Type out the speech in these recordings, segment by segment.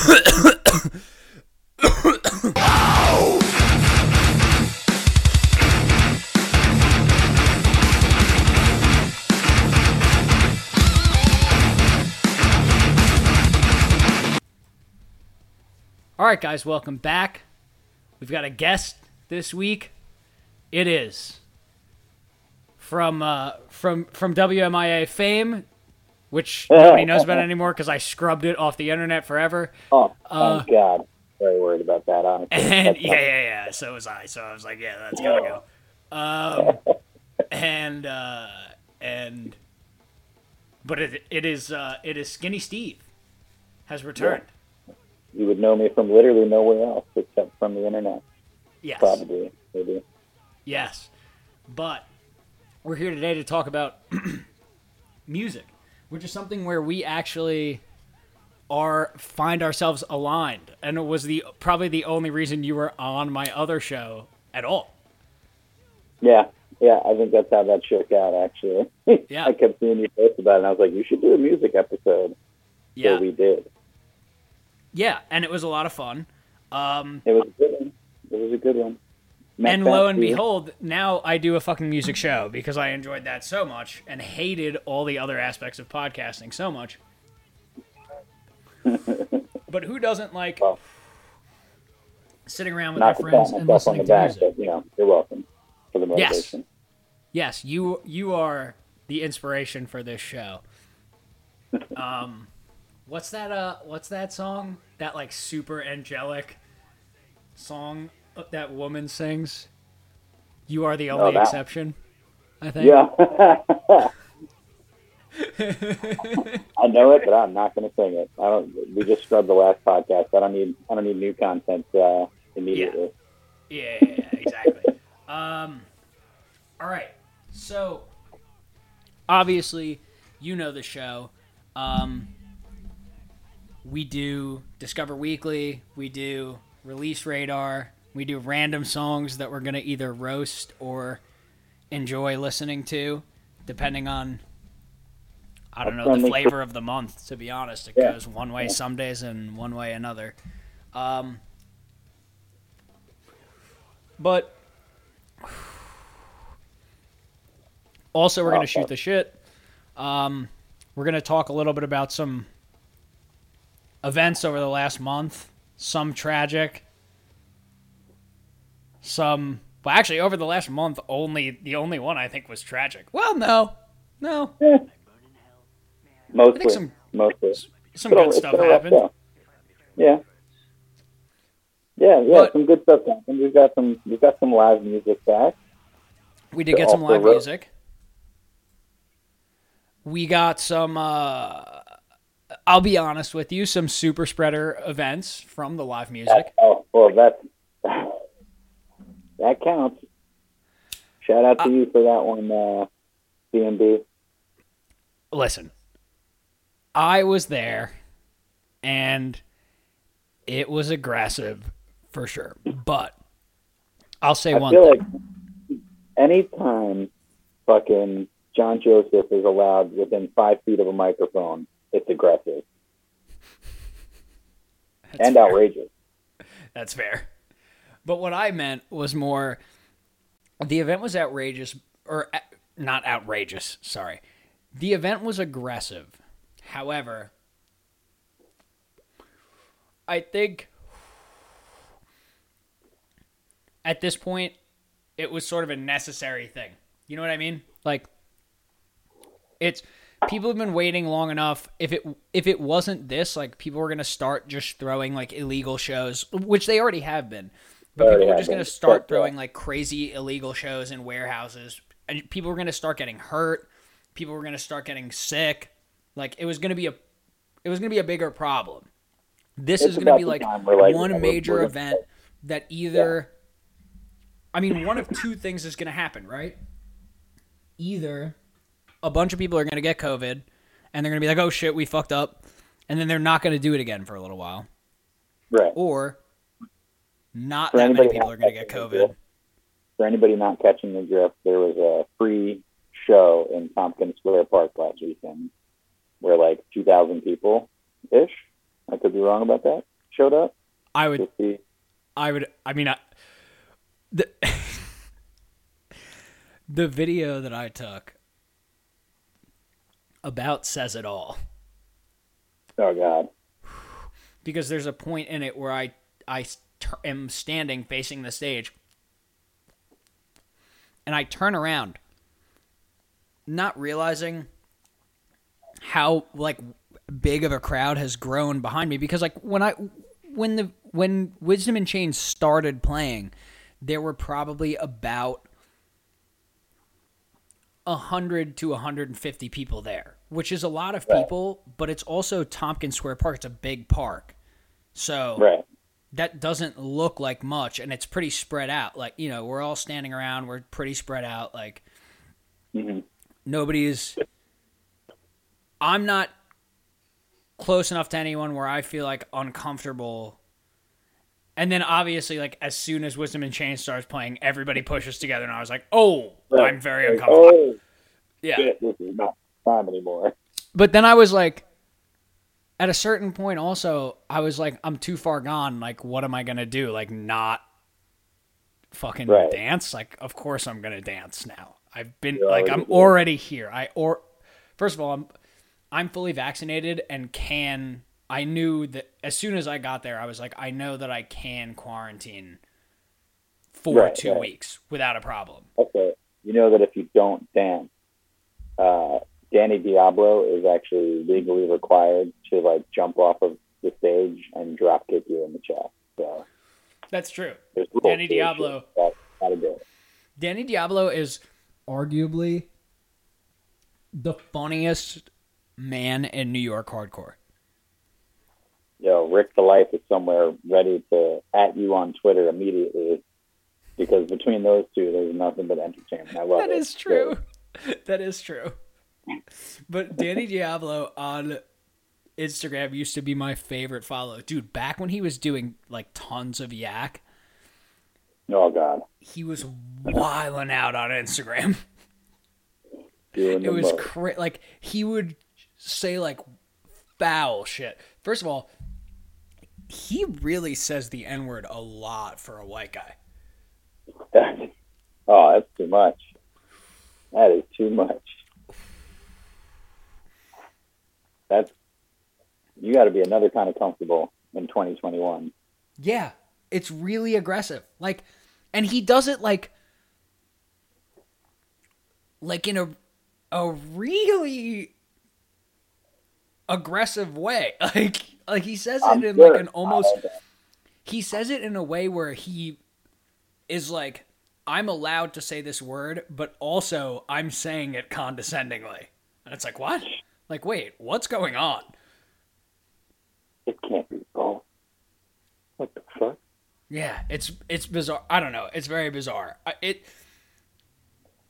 All right, guys, welcome back. We've got a guest this week. It is from uh, from from WMIA fame, which nobody knows about anymore because I scrubbed it off the internet forever. Oh, Uh, thank God. Very worried about that, honestly. And yeah, yeah, yeah. So was I. So I was like, yeah, that's gotta go. Um, and uh, and but it it is uh, it is Skinny Steve has returned. You would know me from literally nowhere else except from the internet, Yes. probably. Maybe. Yes. But we're here today to talk about music, which is something where we actually are find ourselves aligned. And it was the probably the only reason you were on my other show at all. Yeah, yeah. I think that's how that shook out. Actually, Yeah. I kept seeing you post about it, and I was like, "You should do a music episode." Yeah. So we did. Yeah, and it was a lot of fun. Um, It was a good one. It was a good one. And lo and behold, now I do a fucking music show because I enjoyed that so much and hated all the other aspects of podcasting so much. but who doesn't like Well, sitting around with their friends and listening the to back, music? but you know, you're welcome for the motivation. Yes, yes, you you are the inspiration for this show. Um, what's that? Uh, what's that song? That like super angelic song that woman sings. You are the only that- exception. I think. Yeah. I know it, but I'm not going to sing it. I don't. We just scrubbed the last podcast. I don't need. I don't need new content uh, immediately. Yeah, yeah, yeah, exactly. um, all right. So, obviously, you know the show. Um, we do Discover Weekly. We do Release Radar. We do random songs that we're gonna either roast or enjoy listening to, depending on. I don't know the flavor of the month. To be honest, it Yeah. goes one way some days and one way another. Um, but also, we're going to shoot the shit. Um, we're going to talk a little bit about some events over the last month, some tragic, some. Well, actually, over the last month, only the only one I think was tragic. Well, no, no, Mostly. some- mostly. some good stuff been a rough happened. Yeah. Yeah, yeah. But- some good stuff happened. We've got some. We've got some live music back. We did get some live wrote- music. We got some. Uh, I'll be honest with you, some super spreader events from the live music. Oh, well, that's that counts. Shout out to Uh, you for that one, uh, CMB. Listen, I was there, and it was aggressive for sure. But I'll say I one feel thing. like anytime fucking John Joseph is allowed within five feet of a microphone, it's aggressive That's and fair. outrageous. That's fair. But what I meant was more the event was outrageous or uh, not outrageous, sorry. The event was aggressive. However, I think at this point it was sort of a necessary thing. You know what I mean? Like it's people have been waiting long enough. If it if it wasn't this, like people were gonna start just throwing like illegal shows, which they already have been. But people were just gonna start throwing like crazy illegal shows in warehouses, and people were gonna start getting hurt. People were gonna start getting sick. Like it was gonna be a, it was gonna be a bigger problem. This It's is gonna be like, like, one we're- major we're- event that either, I mean, one of two things is gonna happen, right? Either a bunch of people are gonna get COVID, and they're gonna be like, "Oh shit, we fucked up," and then they're not gonna do it again for a little while, Right. or not For that many anybody people are gonna get COVID. For anybody not catching the drift, there was a free show in Tompkins Square Park last weekend where like 2,000 people ish I could be wrong about that. Showed up. I would. see. I would. I mean, I, the the video that I took about says it all Oh God. because there's a point in it where I I t- am standing facing the stage and I turn around not realizing how like big of a crowd has grown behind me because like when I when the when Wisdom in Chains started playing there were probably about 100 to 150 people there, which is a lot of people, but it's also Tompkins Square Park. It's a big park. So Right. That doesn't look like much and it's pretty spread out. Like, you know, we're all standing around, we're pretty spread out like hmm nobody's I'm not close enough to anyone where I feel like uncomfortable. And then obviously like as soon as Wisdom in Chains starts playing, everybody pushes together and I was like, "Oh, Right. I'm very Like, uncomfortable." oh yeah. shit, this is not time anymore. But then I was like, at a certain point, also, I was like, I'm too far gone. Like, what am I gonna do? Like, not fucking Right. dance? Like, of course I'm gonna dance now. I've been You're like, already I'm here. already here. I or first of all, I'm I'm fully vaccinated and can. I knew that as soon as I got there, I was like, I know that I can quarantine for Right, two right. weeks without a problem. Okay. You know that if you don't dance, uh, Danny Diablo is actually legally required to like jump off of the stage and drop kick you in the chest. So That's true. Danny Diablo. That- Gotta do it. Danny Diablo is arguably the funniest man in New York hardcore. Yo, Rick Ta Life is somewhere ready to at you on Twitter immediately because between those two, there's nothing but entertainment. I love That it. is true. That is true. But Danny Diablo on Instagram used to be my favorite follow. Dude, back when he was doing like tons of yak, Oh God, he was wiling out on Instagram. doing It was cra- like he would say like foul shit. First of all, he really says the N word a lot for a white guy. oh, that's too much. That is too much. That's you got to be another kind of comfortable in 2021. Yeah, it's really aggressive. Like, and he does it like, like in a, a really aggressive way. Like, like he says it I'm in sure. like an almost. He says it in a way where he is like, I'm allowed to say this word, but also I'm saying it condescendingly. And it's like, what? Like, wait, what's going on? It can't be both. What the fuck? Yeah, it's it's bizarre. I don't know. It's very bizarre. I- It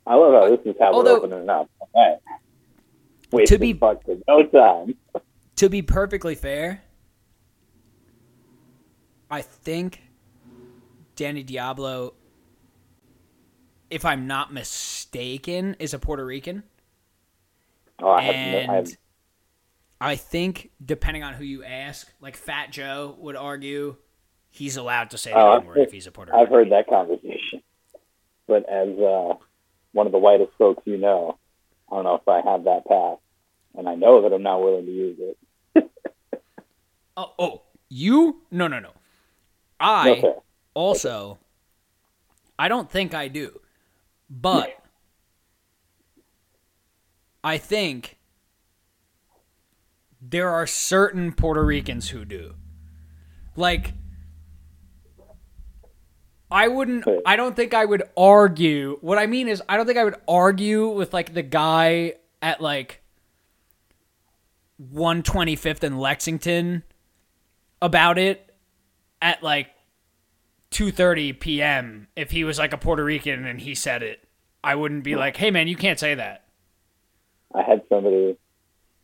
I love how this is how Although- we're opening it up. Right. Wasting be- fuck for no time. to be perfectly fair, I think Danny Diablo, if I'm not mistaken, is a Puerto Rican. Oh, I have, no, I have I think, depending on who you ask, like Fat Joe would argue he's allowed to say the Oh, N word if he's a Puerto I've heard that conversation. But as uh, one of the whitest folks you know, I don't know if I have that pass. And I know that I'm not willing to use it. Oh, oh, you? No, no, no. I. Okay. Also, I don't think I do, but I think there are certain Puerto Ricans who do. Like, I wouldn't, I don't think I would argue. What I mean is, I don't think I would argue with, like, the guy at, like, 125th and Lexington about it at, like, 2:30 p.m. if he was like a Puerto Rican and he said it. I wouldn't be hmm. like, "Hey man, you can't say that." I had somebody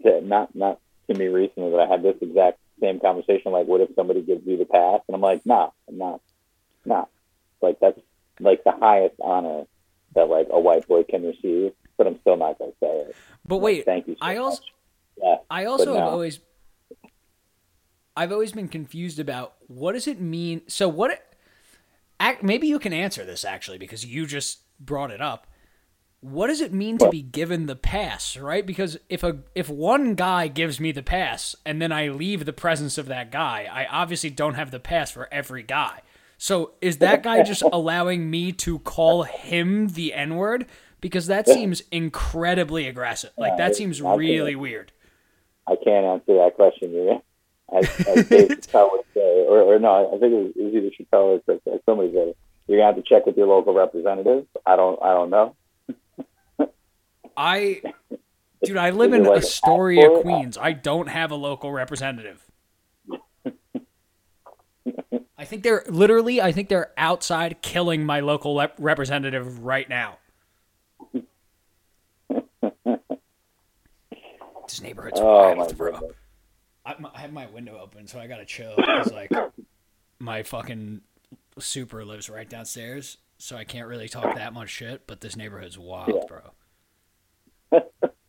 say, not not to me recently, but I had this exact same conversation. Like, what if somebody gives you the pass? And I'm like, nah, I'm not, nah. Like that's like the highest honor that like a white boy can receive. But I'm still not gonna say it. But wait, Thank you. So I also much. Yeah. I also have no. always I've always been confused about what does it mean. So what? Maybe you can answer this actually because you just brought it up. What does it mean to be given the pass, right? Because if a if one guy gives me the pass and then I leave the presence of that guy, I obviously don't have the pass for every guy. So is that guy just allowing me to call him the N word? Because that seems incredibly aggressive. Like that seems really weird. I can't answer that question. You as, as Dave Chappelle would say, or, or no, I think it was, it was either Chappelle or somebody said. You're gonna have to check with your local representative. I don't, I don't know. I, dude, I live in Astoria? Queens. I don't have a local representative. I think they're literally. I think they're outside killing my local rep- representative right now. this neighborhood's Oh my wild, bro. goodness. I, I have my window open, so I gotta chill. It's like my fucking super lives right downstairs, so I can't really talk that much shit. But this neighborhood's wild, bro.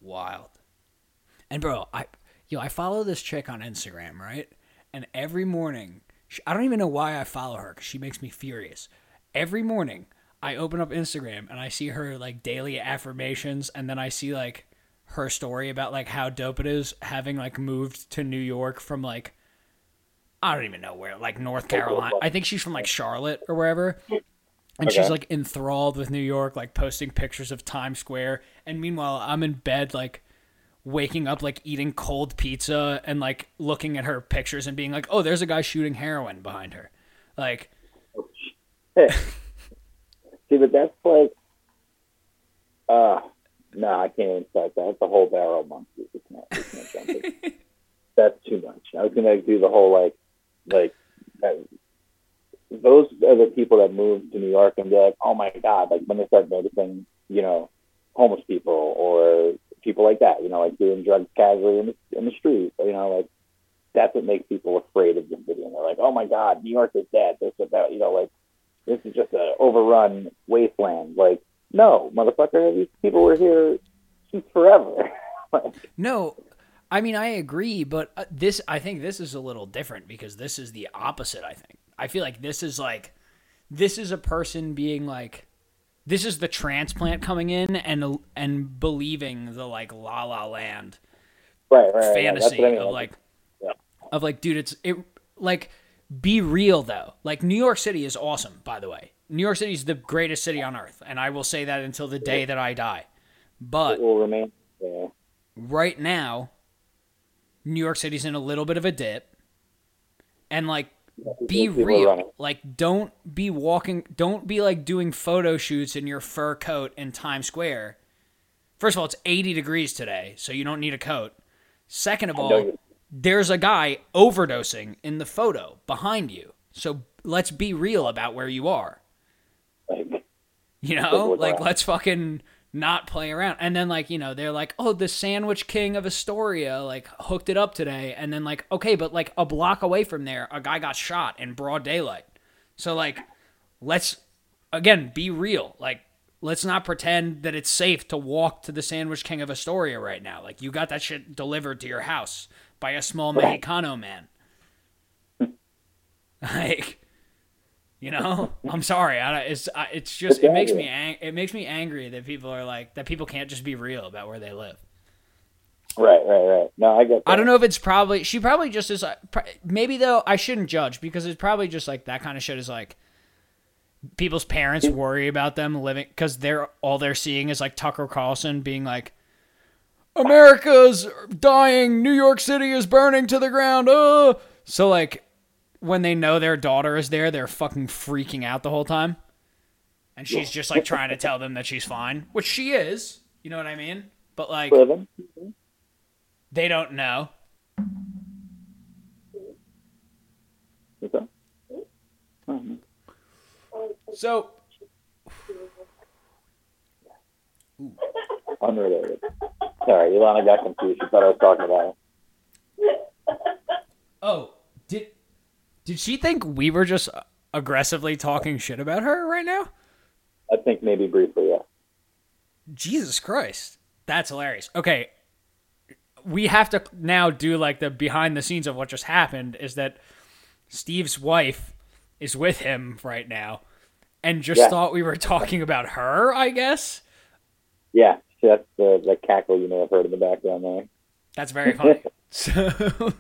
Wild. And bro, I yo, I follow this chick on Instagram, right? And every morning, she, I don't even know why I follow her because she makes me furious. Every morning, I open up Instagram and I see her like daily affirmations, and then I see like her story about like how dope it is having like moved to New York from like I don't even know where, like North Carolina. I think she's from like Charlotte or wherever. And she's like enthralled with New York, like posting pictures of Times Square. And meanwhile, I'm in bed, like waking up, like eating cold pizza and like looking at her pictures and being like, oh, there's a guy shooting heroin behind her. Like, See, but that's like, uh, no, I can't even start that. That's a whole barrel monkeys. We can't, we can't. That's too much. I was gonna do the whole like, like, those are the people that move to New York and be like, oh my god, like when they start noticing, you know, homeless people or people like that, you know, like doing drugs casually in the in the street, you know, like that's what makes people afraid of the city. And they're like, oh my god, New York is dead. This is about, you know, like this is just a overrun wasteland. Like, no, motherfucker, these people were here since forever. Like, no, I mean, I agree, but uh, this, I think this is a little different because this is the opposite, I think. I feel like this is like, this is a person being like, this is the transplant coming in and and believing the like la la land right, right, right. Fantasy I mean. of like Yeah. of like dude it's it like be real though like new york city is awesome by the way new york city is the greatest city on earth and i will say that until the day that i die but it will remain. Yeah. right now new york city's in a little bit of a dip and like be real. like don't be walking don't be like doing photo shoots in your fur coat in times square. First of all it's 80 degrees today so you don't need a coat. Second of all there's a guy overdosing in the photo behind you. So let's be real about where you are. You know, like let's fucking not play around. And then like, you know, they're like, "Oh, the sandwich king of Astoria like hooked it up today." And then like, "Okay, but like a block away from there, a guy got shot in broad daylight." So like, let's again be real. Like let's not pretend that it's safe to walk to the sandwich king of Astoria right now. Like you got that shit delivered to your house by a small. Mexicano man. like you know, I'm sorry. I, it's I, it's just it makes me ang- it makes me angry that people are like that. People can't just be real about where they live. right, right, right. No, I get that. I don't know if it's probably she probably just is like, maybe though I shouldn't judge because it's probably just like that kind of shit is like people's parents worry about them living because they're all they're seeing is like Tucker Carlson being like America's dying, New York City is burning to the ground. Uh. So like when they know their daughter is there, they're fucking freaking out the whole time. And she's just like trying to tell them that she's fine, which she is. You know what I mean? But like they don't know. Mhm. So Unrelated. Sorry, Ilana got confused. She thought I was talking about it. Oh, did she think we were just aggressively talking shit about her right now? I think maybe briefly, yeah. Jesus Christ. That's hilarious. Okay. we have to now do like the behind the scenes of what just happened is that Steve's wife is with him right now and just Yeah. thought we were talking about her, I guess. Yeah, that's the the cackle you may have heard in the background there. That's very funny. so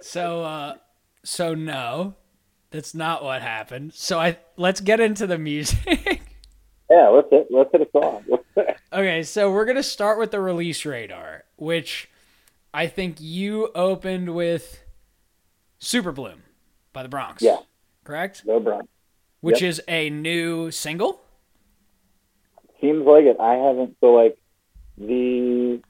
So uh so no. That's not what happened. So I let's get into the music. Yeah, let's hit let's hit a song. Okay, so we're gonna start with the release radar, which I think you opened with Super Bloom by the Bronx. Yeah. Correct? no Bronx. Which Yep. is a new single? Seems like it. I haven't. So like the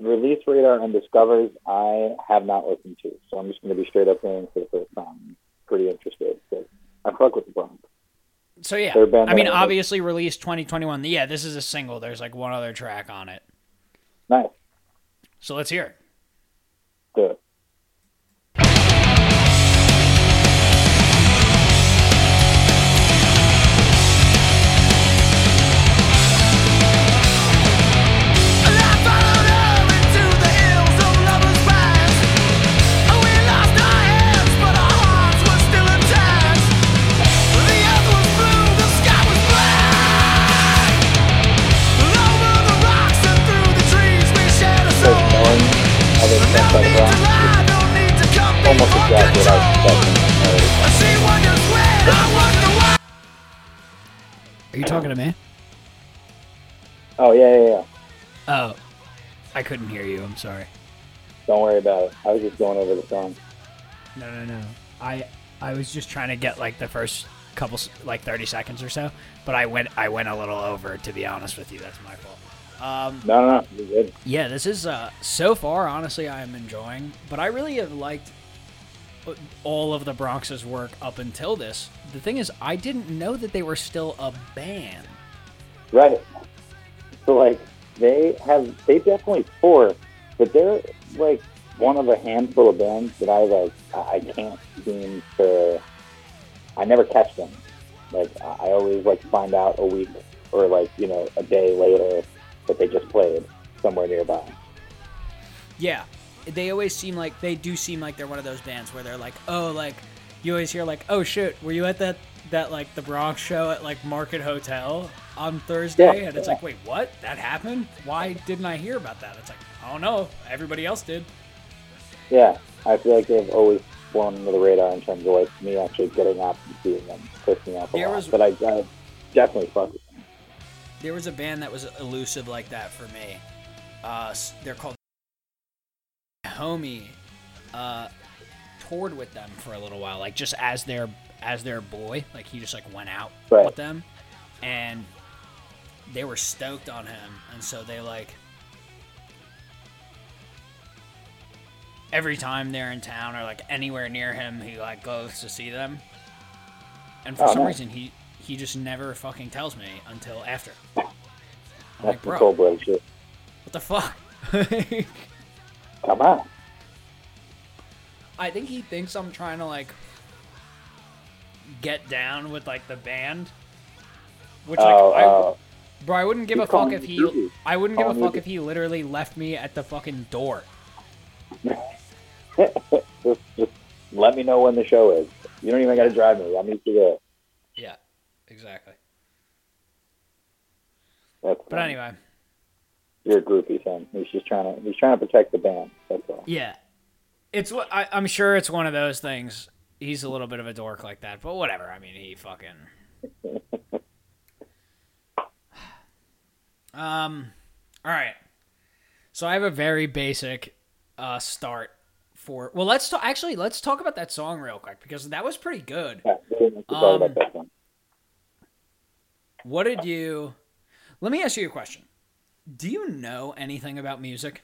release radar and discovers, I have not listened to. So I'm just going to be straight up hearing for the first time. I'm pretty interested. But I fuck with the Bronx. So yeah. I mean that I like. obviously released twenty twenty one. Yeah, this is a single. There's like one other track on it. Nice. So let's hear it. Do it. Almost exactly what I was expecting. Are you talking to me? Oh yeah, yeah, yeah. Oh. I couldn't hear you, I'm sorry. Don't worry about it. I was just going over the song. No, no, no. I I was just trying to get like the first couple like 30 seconds or so, but I went I went a little over to be honest with you. That's my fault. Um No, no, no. You're good. yeah, this is uh so far honestly I am enjoying, but I really have liked all of the Bronx's work up until this. The thing is I didn't know that they were still a band. Right. So like they have they definitely tour, but they're like one of a handful of bands that I like I can't seem to I never catch them. Like I always like find out a week or like, you know, a day later that they just played somewhere nearby. Yeah, they always seem like they do seem like they're one of those bands where they're like, oh, like you always hear like, oh shit, were you at that that like the Bronx show at like Market Hotel on Thursday? Yeah, and it's yeah. like, wait, what? That happened? Why didn't I hear about that? It's like, I don't know. Everybody else did. Yeah. I feel like they've always flown under the radar in terms of like me actually getting out and seeing them, pissing up a There lot. was- But I, I definitely fuck. There was a band that was elusive like that for me. Uh, they're called Homie. Uh, toured with them for a little while, like just as their as their boy. Like he just like went out Right. with them, and they were stoked on him, and so they like every time they're in town or like anywhere near him, he like goes to see them. And for Oh, some nice. reason, he he just never fucking tells me until after. I'm That's like, bro, cold blooded shit. what the fuck? Come on. I think he thinks I'm trying to like get down with like the band. Which like Oh, I, oh. bro, I wouldn't give a fuck if he. I wouldn't give a fuck if he literally left me at the fucking door. just, just let me know when the show is. You don't even got to drive me. I'll meet you there. Yeah, exactly. That's But anyway, you're a groupie, son. He's just trying to he's trying to protect the band. That's all. yeah, it's what I, I'm sure it's one of those things. He's a little bit of a dork like that, but whatever. I mean, he fucking. um, all right. So I have a very basic uh, start for. Well, let's talk. Actually, let's talk about that song real quick because that was pretty good. Yeah, we didn't have to talk Um, about that one. What did you? Let me ask you a question. Do you know anything about music?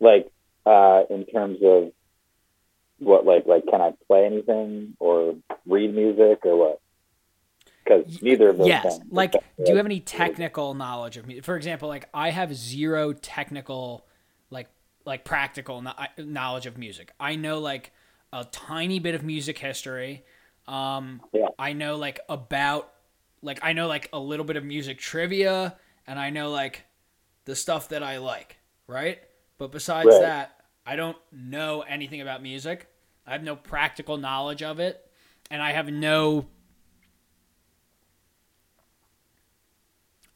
Like uh, in terms of what, like, like can I play anything or read music or what? Because neither of those. yes. Like, do you have any technical knowledge of music? For example, like I have zero technical, like, like practical no- knowledge of music. I know like a tiny bit of music history. Um, Yeah. I know like about, like I know like a little bit of music trivia, and I know like the stuff that I like, right? But besides Right. that, I don't know anything about music. I have no practical knowledge of it, and I have no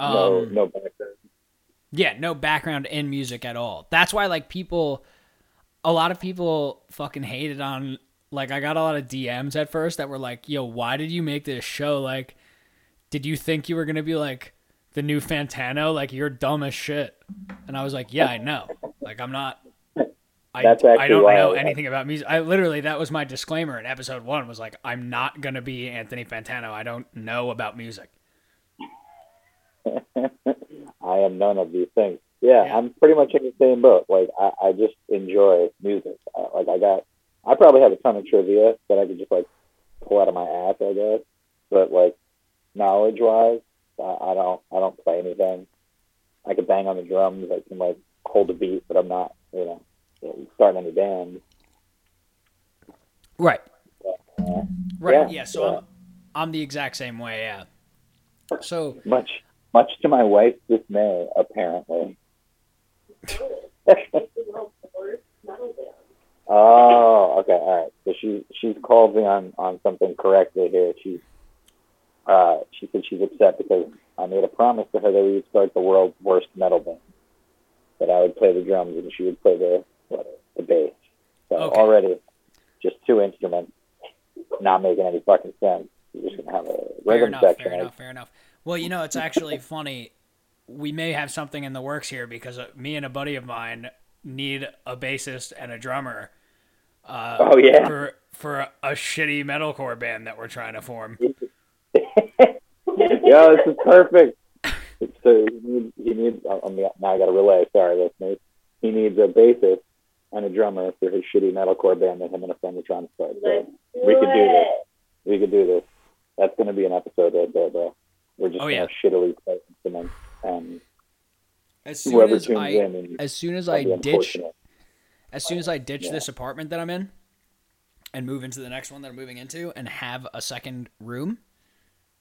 no, um, no background. yeah, no background in music at all. That's why like people a lot of people fucking hated on like I got a lot of DMs at first that were like, "Yo, why did you make this show? Like did you think you were going to be like the new Fantano? Like you're dumb as shit." And I was like, "Yeah, I know. Like I'm not I, I don't know anything about music. I literally that was my disclaimer in episode 1 was like I'm not going to be Anthony Fantano. I don't know about music. I am none of these things. Yeah, Yeah. I'm pretty much in the same boat. Like I, I just enjoy music. Uh, like I got, I probably have a ton of trivia that I could just like pull out of my ass, I guess. But like knowledge wise, I, I don't, I don't play anything. I can bang on the drums. I can like hold a beat, but I'm not, you know, starting any band. Right. Uh, Right. Yeah, Yeah, so yeah. I'm I'm the exact same way, yeah. So much, much to my wife's dismay, apparently. Oh, okay, all right. So she she's called me on on something correctly here. She uh she said she's upset because I made a promise to her that we would start the world's worst metal band. That I would play the drums and she would play the what, the bass. So Okay. already, just two instruments, not making any fucking sense. You're just gonna have a fair rhythm enough, section. fair enough, fair enough. Well, you know, it's actually funny. We may have something in the works here because uh, me and a buddy of mine need a bassist and a drummer uh, Oh yeah. for for a, a shitty metalcore band that we're trying to form. Yo, this is perfect. So he needs, he needs oh, oh I'm, now I got to relay. Sorry, listeners. He needs a bassist and a drummer for his shitty metalcore band that him and a friend are trying to start. So we could do this. We could do this. That's going to be an episode right there, bro. We're just Oh, going yeah. to shittily play instruments and As soon whoever as tunes I in. And as soon as I ditch as soon as I ditch Yeah. this apartment that I'm in and move into the next one that I'm moving into and have a second room,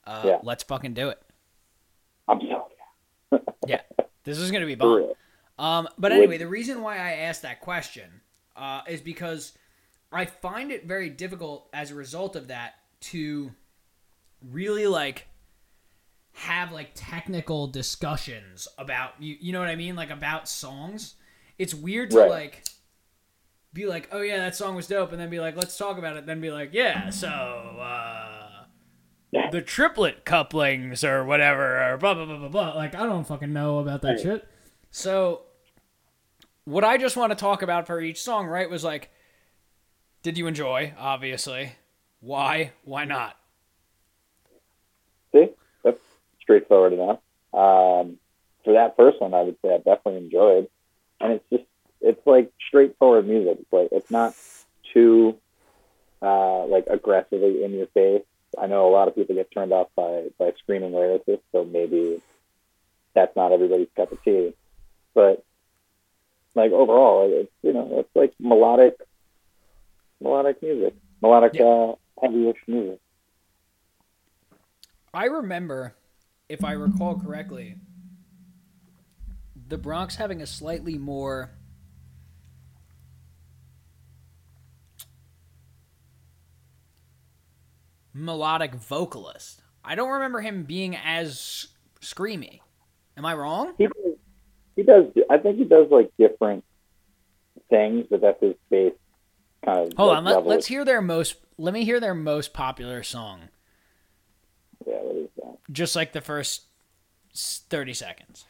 uh, Yeah. let's fucking do it. I'm sorry. Yeah, this is gonna be For bomb. Um, but anyway, the reason why I asked that question uh, is because I find it very difficult as a result of that to really like have like technical discussions about you. You know what I mean? Like about songs. It's weird to Right. like be like, oh yeah, that song was dope, and then be like, let's talk about it. Then be like, yeah, so. uh the triplet couplings or whatever or blah blah blah blah blah. Like I don't fucking know about that Right. shit. So what I just want to talk about for each song, right, was like did you enjoy, obviously? Why? Why not? See, that's straightforward enough. Um, for that first one, I would say I definitely enjoyed, and it's just it's like straightforward music. It's like it's not too uh, like aggressively in your face. I know a lot of people get turned off by by screaming lyricists, so maybe that's not everybody's cup of tea. But like overall, it's you know it's like melodic melodic music, melodic uh, heavyish music. I remember, if I recall correctly, the Bronx having a slightly more melodic vocalist. I don't remember him being as screamy. Am I wrong? he does, he does I think he does like different things, but that's his base kind of Hold like, on, Let, let's hear their most. Let me hear their most popular song. Yeah, what is that? Just like the first thirty seconds.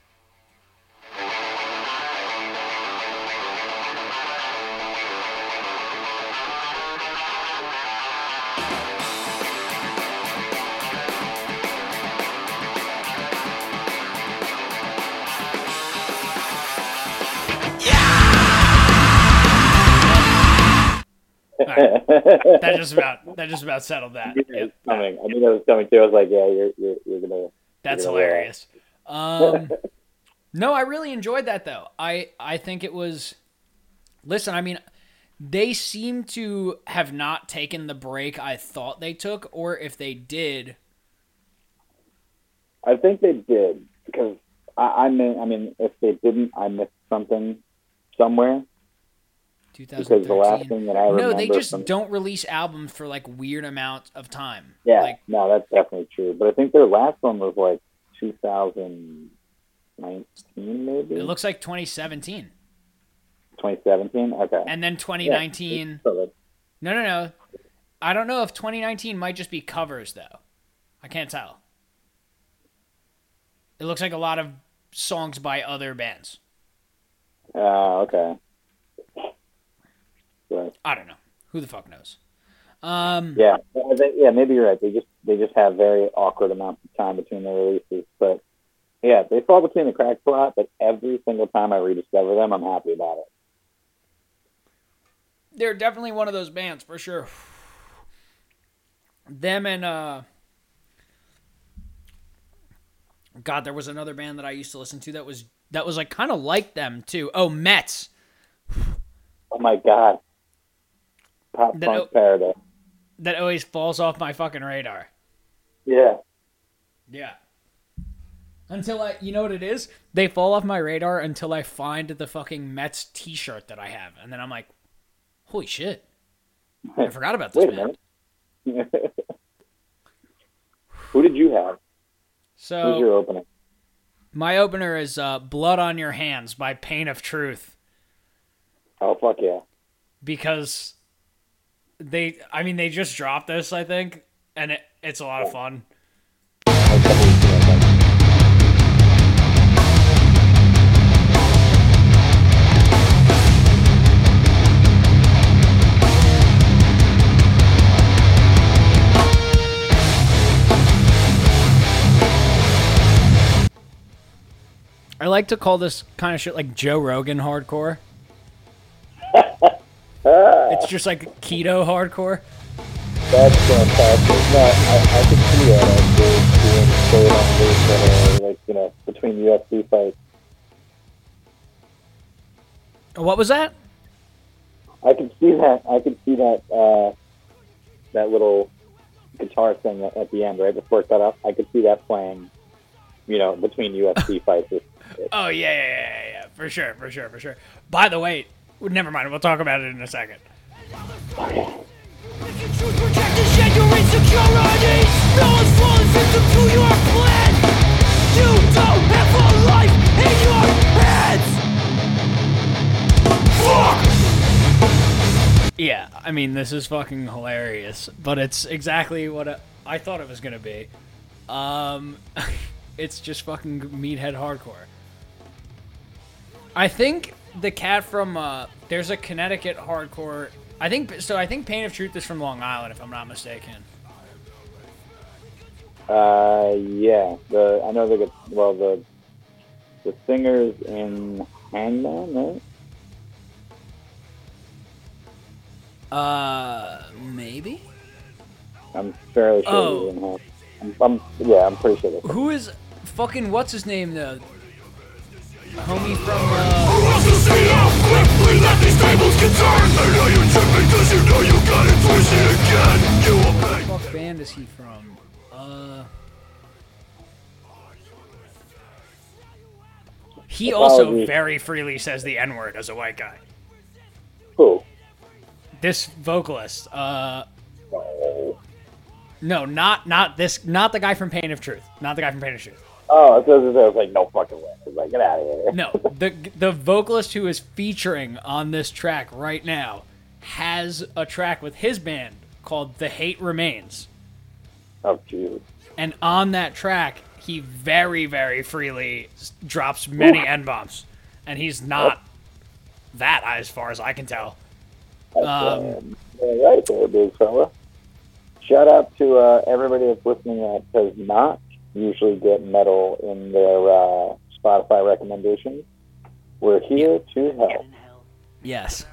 That just about that just about settled that. I knew that Yep. was coming. I knew that was coming too. I was like, yeah, you're you're, you're gonna. That's Yeah. hilarious. Um, no, I really enjoyed that though. I I think it was. Listen, I mean, they seem to have not taken the break I thought they took, or if they did, I think they did because I, I mean, I mean, if they didn't, I missed something somewhere because the last thing that I remember. No, they just from, don't release albums for like weird amounts of time. Yeah, Like no, that's definitely true. But I think their last one was like 2019, maybe it looks like 2017. 2017. Okay, And then 2019. So that- No, no, no. I don't know if 2019 might just be covers though. I can't tell. It looks like a lot of songs by other bands. Ah, okay. But, I don't know. Who the fuck knows? Um, yeah, yeah, maybe you're right. They just they just have very awkward amounts of time between their releases. But yeah, they fall between the cracks a lot. But every single time I rediscover them, I'm happy about it. they're definitely one of those bands for sure. Them and uh God, there was another band that I used to listen to that was that was like kind of like them too. Oh, Mest. Oh my god, Pop That- Punk Paradise. That always falls off my fucking radar. Yeah, Yeah. Until I, you know what it is? They fall off my radar until I find the fucking Mest T-shirt that I have, and then I'm like, "Holy shit! I forgot about this wait a minute. Who did you have? Who's So your opening? my opener is uh, "Blood on Your Hands" by Pain of Truth Oh fuck yeah! because they, I mean, they just dropped this, I think, and it, it's a lot of fun. I like to call this kind of shit like Joe Rogan hardcore. It's just like keto hardcore. That's fantastic. No, I, I could see that actually being straight on uh, like you know between UFC fights. What was that? I could see that. I could see that. Uh, that little guitar thing at, at the end, right before it cut off. I could see that playing. You know, between UFC fights. Oh yeah, yeah, yeah, yeah, for sure, for sure, for sure. By the way, never mind. We'll talk about it in a second. Yeah, I mean this is fucking hilarious, but it's exactly what I- I thought it was gonna be. Um, it's just fucking meathead hardcore. I think the cat from uh, there's a Connecticut hardcore. I think so. I think Pain of Truth is from Long Island, if I'm not mistaken. Uh, yeah. The I know they get well the the singers in Hangman, right? Uh, maybe. I'm fairly sure Oh. in I'm, I'm yeah, I'm pretty sure. Who is fucking what's his name though? Homie from uh, Wants to quickly that these tables can turn. I know you tripping cause you know you got it twisted again. You will pay. what fuck band is he from? Uh. He also very freely says the N word as a white guy. Who? This vocalist, uh, no, not not this, not the guy from Pain of Truth, not the guy from Pain of Truth. Oh, I was, I was like, no fucking way. I was like, get out of here. No, the the vocalist who is featuring on this track right now has a track with his band called "The Hate Remains," Oh, Jesus. and on that track, he very very freely drops many n bombs, and he's not that as far as I can tell. That's, Um, uh, all right there, big fella. Shout out to uh, everybody that's listening that does not usually get metal in their uh, Spotify recommendations. We're here to help. Yes.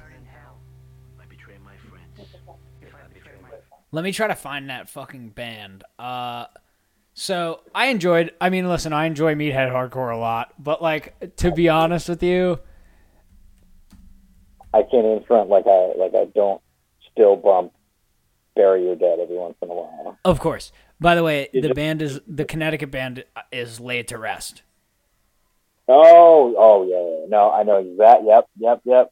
Let me try to find that fucking band. Uh, so I enjoyed. I mean, listen, I enjoy Meathead Hardcore a lot, but like to be honest with you, I can't even front like I like I don't still bump Bury Your Dead every once in a while. of course. By the way, the band is the Connecticut band is laid to rest. Oh, oh yeah, yeah. No, I know exact. Yep, yep, yep.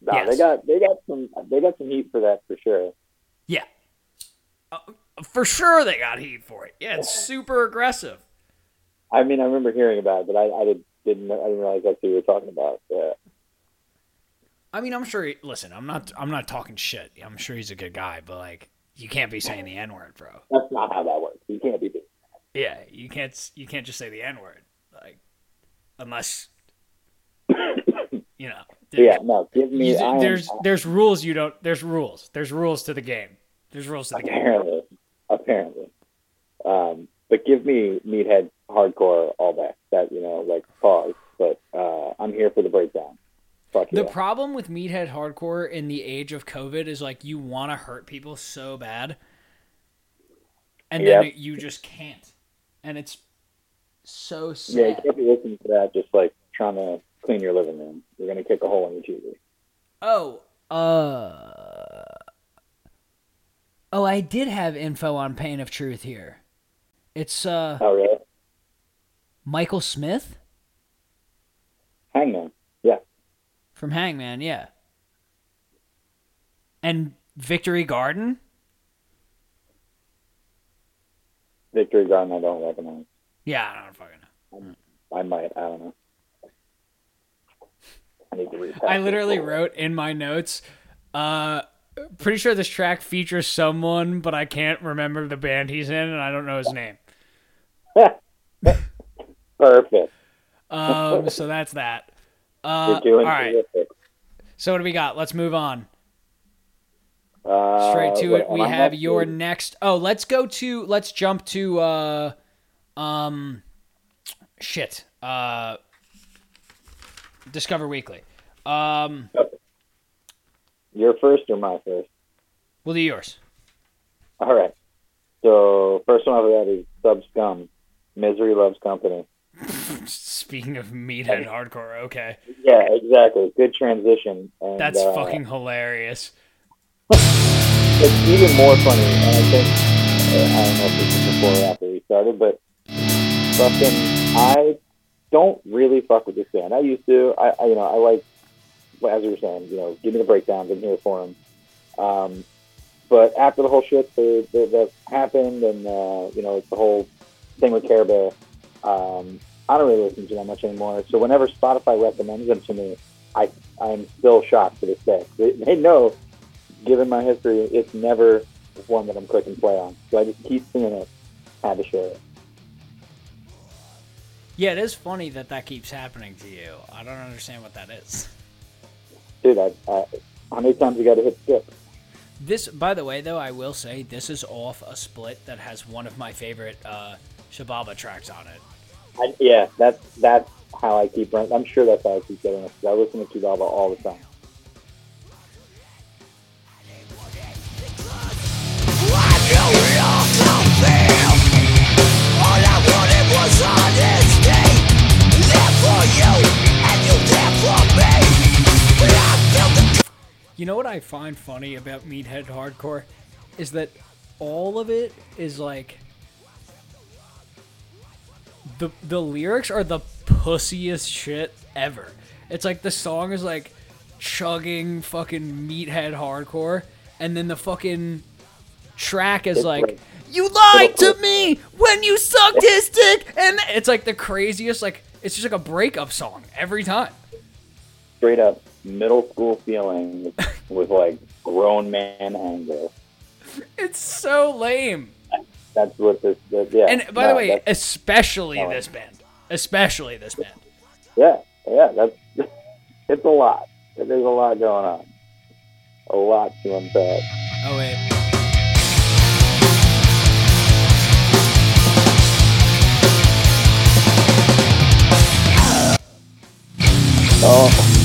No, Yes. they got they got some they got some heat for that for sure. Yeah. Uh, for sure they got heat for it. Yeah, it's super aggressive. I mean, I remember hearing about it, but I, I did, didn't I didn't realize that's who you were talking about. Yeah. I mean, I'm sure. He, listen, I'm not. I'm not talking shit. I'm sure he's a good guy, but like, you can't be saying the n word, bro. That's not how that works. You can't be doing Yeah, you can't. You can't just say the n word, like, unless you know. that. Yeah, no, give me. You- there's there's rules you don't. There's rules. There's rules to the game. There's rules to the game. apparently, apparently. Um, but give me meathead hardcore all day. That you know, like pause. But uh, I'm here for the breakdown. Fuck The yeah. problem with meathead hardcore in the age of COVID is like you want to hurt people so bad, and then you just can't, and it's so yeah, you can't be listening to that. Just like trying to clean your living room. You're gonna kick a hole in your TV. Oh, uh, oh, I did have info on Pain of Truth here. It's uh Oh really? Michael Smith Hangman. From Hangman, yeah, and Victory Garden. Victory Garden. I don't recognize. Yeah, I don't fucking know. I might. I don't know. I need to read. I literally wrote in my notes, uh, pretty sure this track features someone, but I can't remember the band he's in, and I don't know his name. Perfect. Um, so that's that. Uh, all right. terrific. So what do we got? Let's move on. Uh, Straight to it. We have your next. Oh, let's go to. Let's jump to. Uh, um, shit. Uh, Discover Weekly. Um, Your first or my first? we'll do yours. All right. So first one over that is Sub Scum. Misery loves company. Speaking of meathead hardcore, okay, Yeah, exactly. Good transition. And, that's uh, fucking hilarious. It's even more funny, and I think uh, I don't know if this is before or after we started, but fucking I don't really fuck with this band. I used to. I, I you know I like well, as you were saying, you know, give me the breakdowns. I'm here for them. Um, but after the whole shit that, that, that happened, and uh, you know it's the whole thing with Care Bear, um, I don't really listen to them much anymore. So whenever Spotify recommends them to me, I I'm still shocked to this day. They, they know, given my history, it's never one that I'm clicking play on. So I just keep seeing it. Had to share it. Yeah, it is funny that that keeps happening to you. I don't understand what that is. Dude, I, I, how many times you got to hit skip? This, by the way, though, I will say this is off a split that has one of my favorite uh, Shababa tracks on it. I, yeah, that's that's how I keep running. I'm sure that's how I keep getting it. I listen to Kibaba all the time. You know what I find funny about Meathead Hardcore is that all of it is like the the lyrics are the pussiest shit ever. It's like the song is like chugging fucking Meathead Hardcore, and then the fucking track is like. You lied to me when you sucked his dick, and it's like the craziest. Like it's just like a breakup song every time. Straight up middle school feeling with like grown man anger. It's so lame. That's what this. this yeah. And by no, the way, especially this band, especially this band. yeah, yeah, that's it's a lot. There's a lot going on. A lot to unpack. Oh wait, Oh,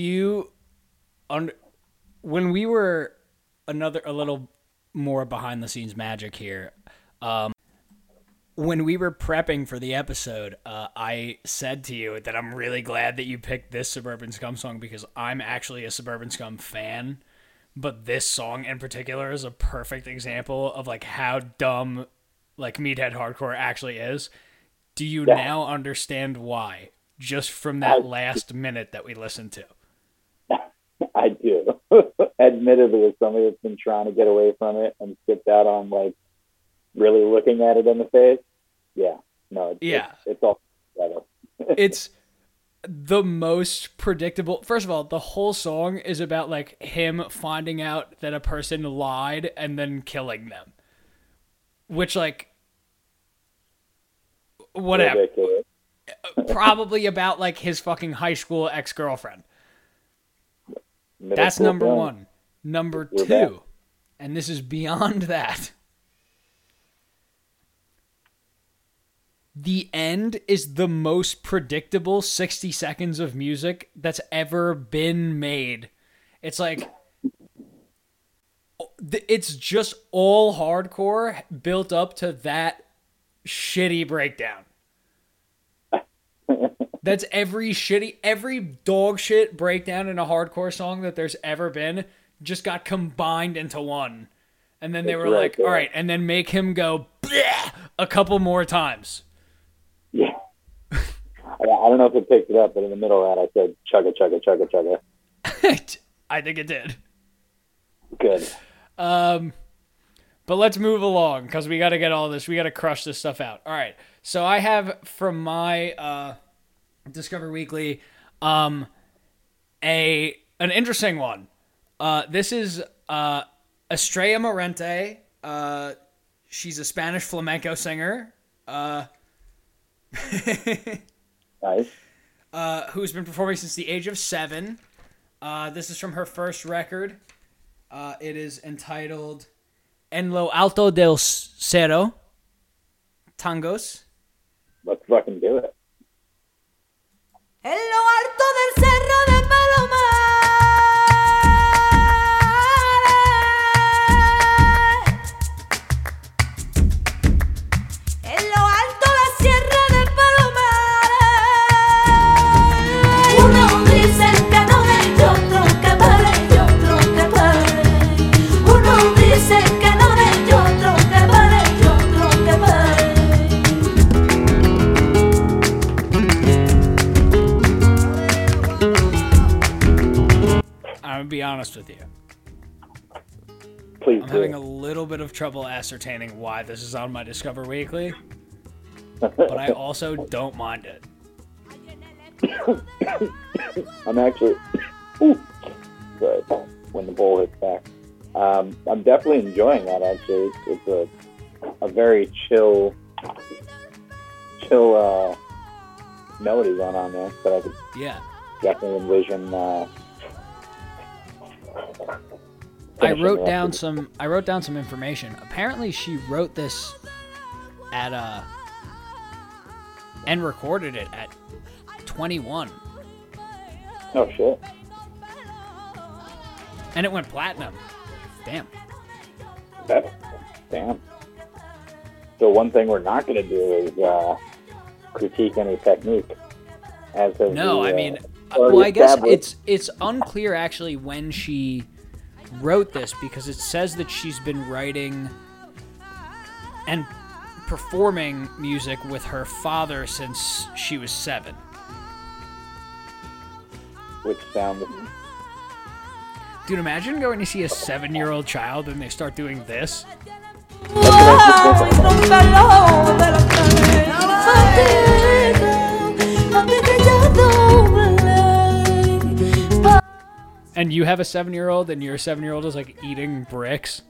do you under when we were another a little more behind the scenes magic here? Um, when we were prepping for the episode, uh, I said to you that I'm really glad that you picked this Suburban Scum song because I'm actually a Suburban Scum fan, but this song in particular is a perfect example of like how dumb like Meathead Hardcore actually is. Do you Yeah. now understand why? Just from that I- last minute that we listened to. I do. Admittedly, as somebody that's been trying to get away from it and skipped out on like really looking at it in the face, yeah, no, it's, Yeah. it's, it's all together. it's the most predictable. First of all, the whole song is about like him finding out that a person lied and then killing them. Which like whatever. Probably about like his fucking high school ex-girlfriend. Middle That's number. 1. Number We're 2. back. And this is beyond that. The end is the most predictable 60 seconds of music that's ever been made. It's like it's just all hardcore built up to that shitty breakdown. That's every shitty, every dog shit breakdown in a hardcore song that there's ever been just got combined into one. And then they were right, like, all right, and then make him go a couple more times. Yeah. I, I don't know if it picked it up, but in the middle of that, I said chugga chugga chugga chugga. I think it did. Good. Um, but let's move along because we got to get all this. We got to crush this stuff out. All right. So I have from my uh, Discover Weekly, um, a an interesting one. Uh, this is uh, Estrella Morente. Uh, she's a Spanish flamenco singer. Uh, Nice. uh, who's been performing since the age of seven. Uh, this is from her first record. Uh, it is entitled En lo alto del cerro, tangos. Let's fucking do it. En lo alto del cerro de I'm gonna be honest with you. Please I'm do. having a little bit of trouble ascertaining why this is on my Discover Weekly, but I also don't mind it. I'm actually. Ooh, sorry, when the ball hits back. Um, I'm definitely enjoying that. Actually, it's, it's a a very chill, chill uh, melody going on there that I could Yeah. definitely envision. Uh, I wrote down some. I wrote down some information. Apparently, she wrote this at uh and recorded it at 21. Oh shit! and it went platinum. Damn. That's damn. So one thing we're not going to do is uh, critique any technique. As of No, the, I uh, mean, uh, well, I guess it's it's unclear actually when she wrote this because it says that she's been writing and performing music with her father since she was seven. which sound Dude, imagine going to see a seven-year-old child and they start doing this. Ay, And you have a seven-year-old, and your seven-year-old is like eating bricks.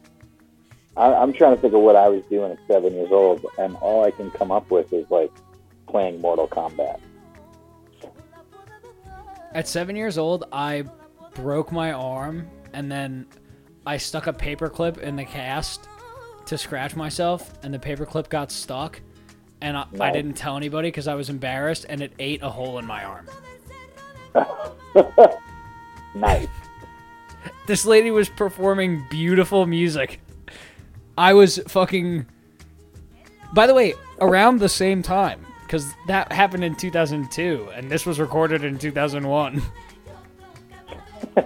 I, I'm trying to think of what I was doing at seven years old, and all I can come up with is like playing Mortal Kombat. At seven years old, I broke my arm and then I stuck a paperclip in the cast to scratch myself, and the paperclip got stuck, and I, I didn't tell anybody because I was embarrassed, and it ate a hole in my arm. Nice. This lady was performing beautiful music. I was fucking. By the way, around the same time, because that happened in 2002, and this was recorded in 2001.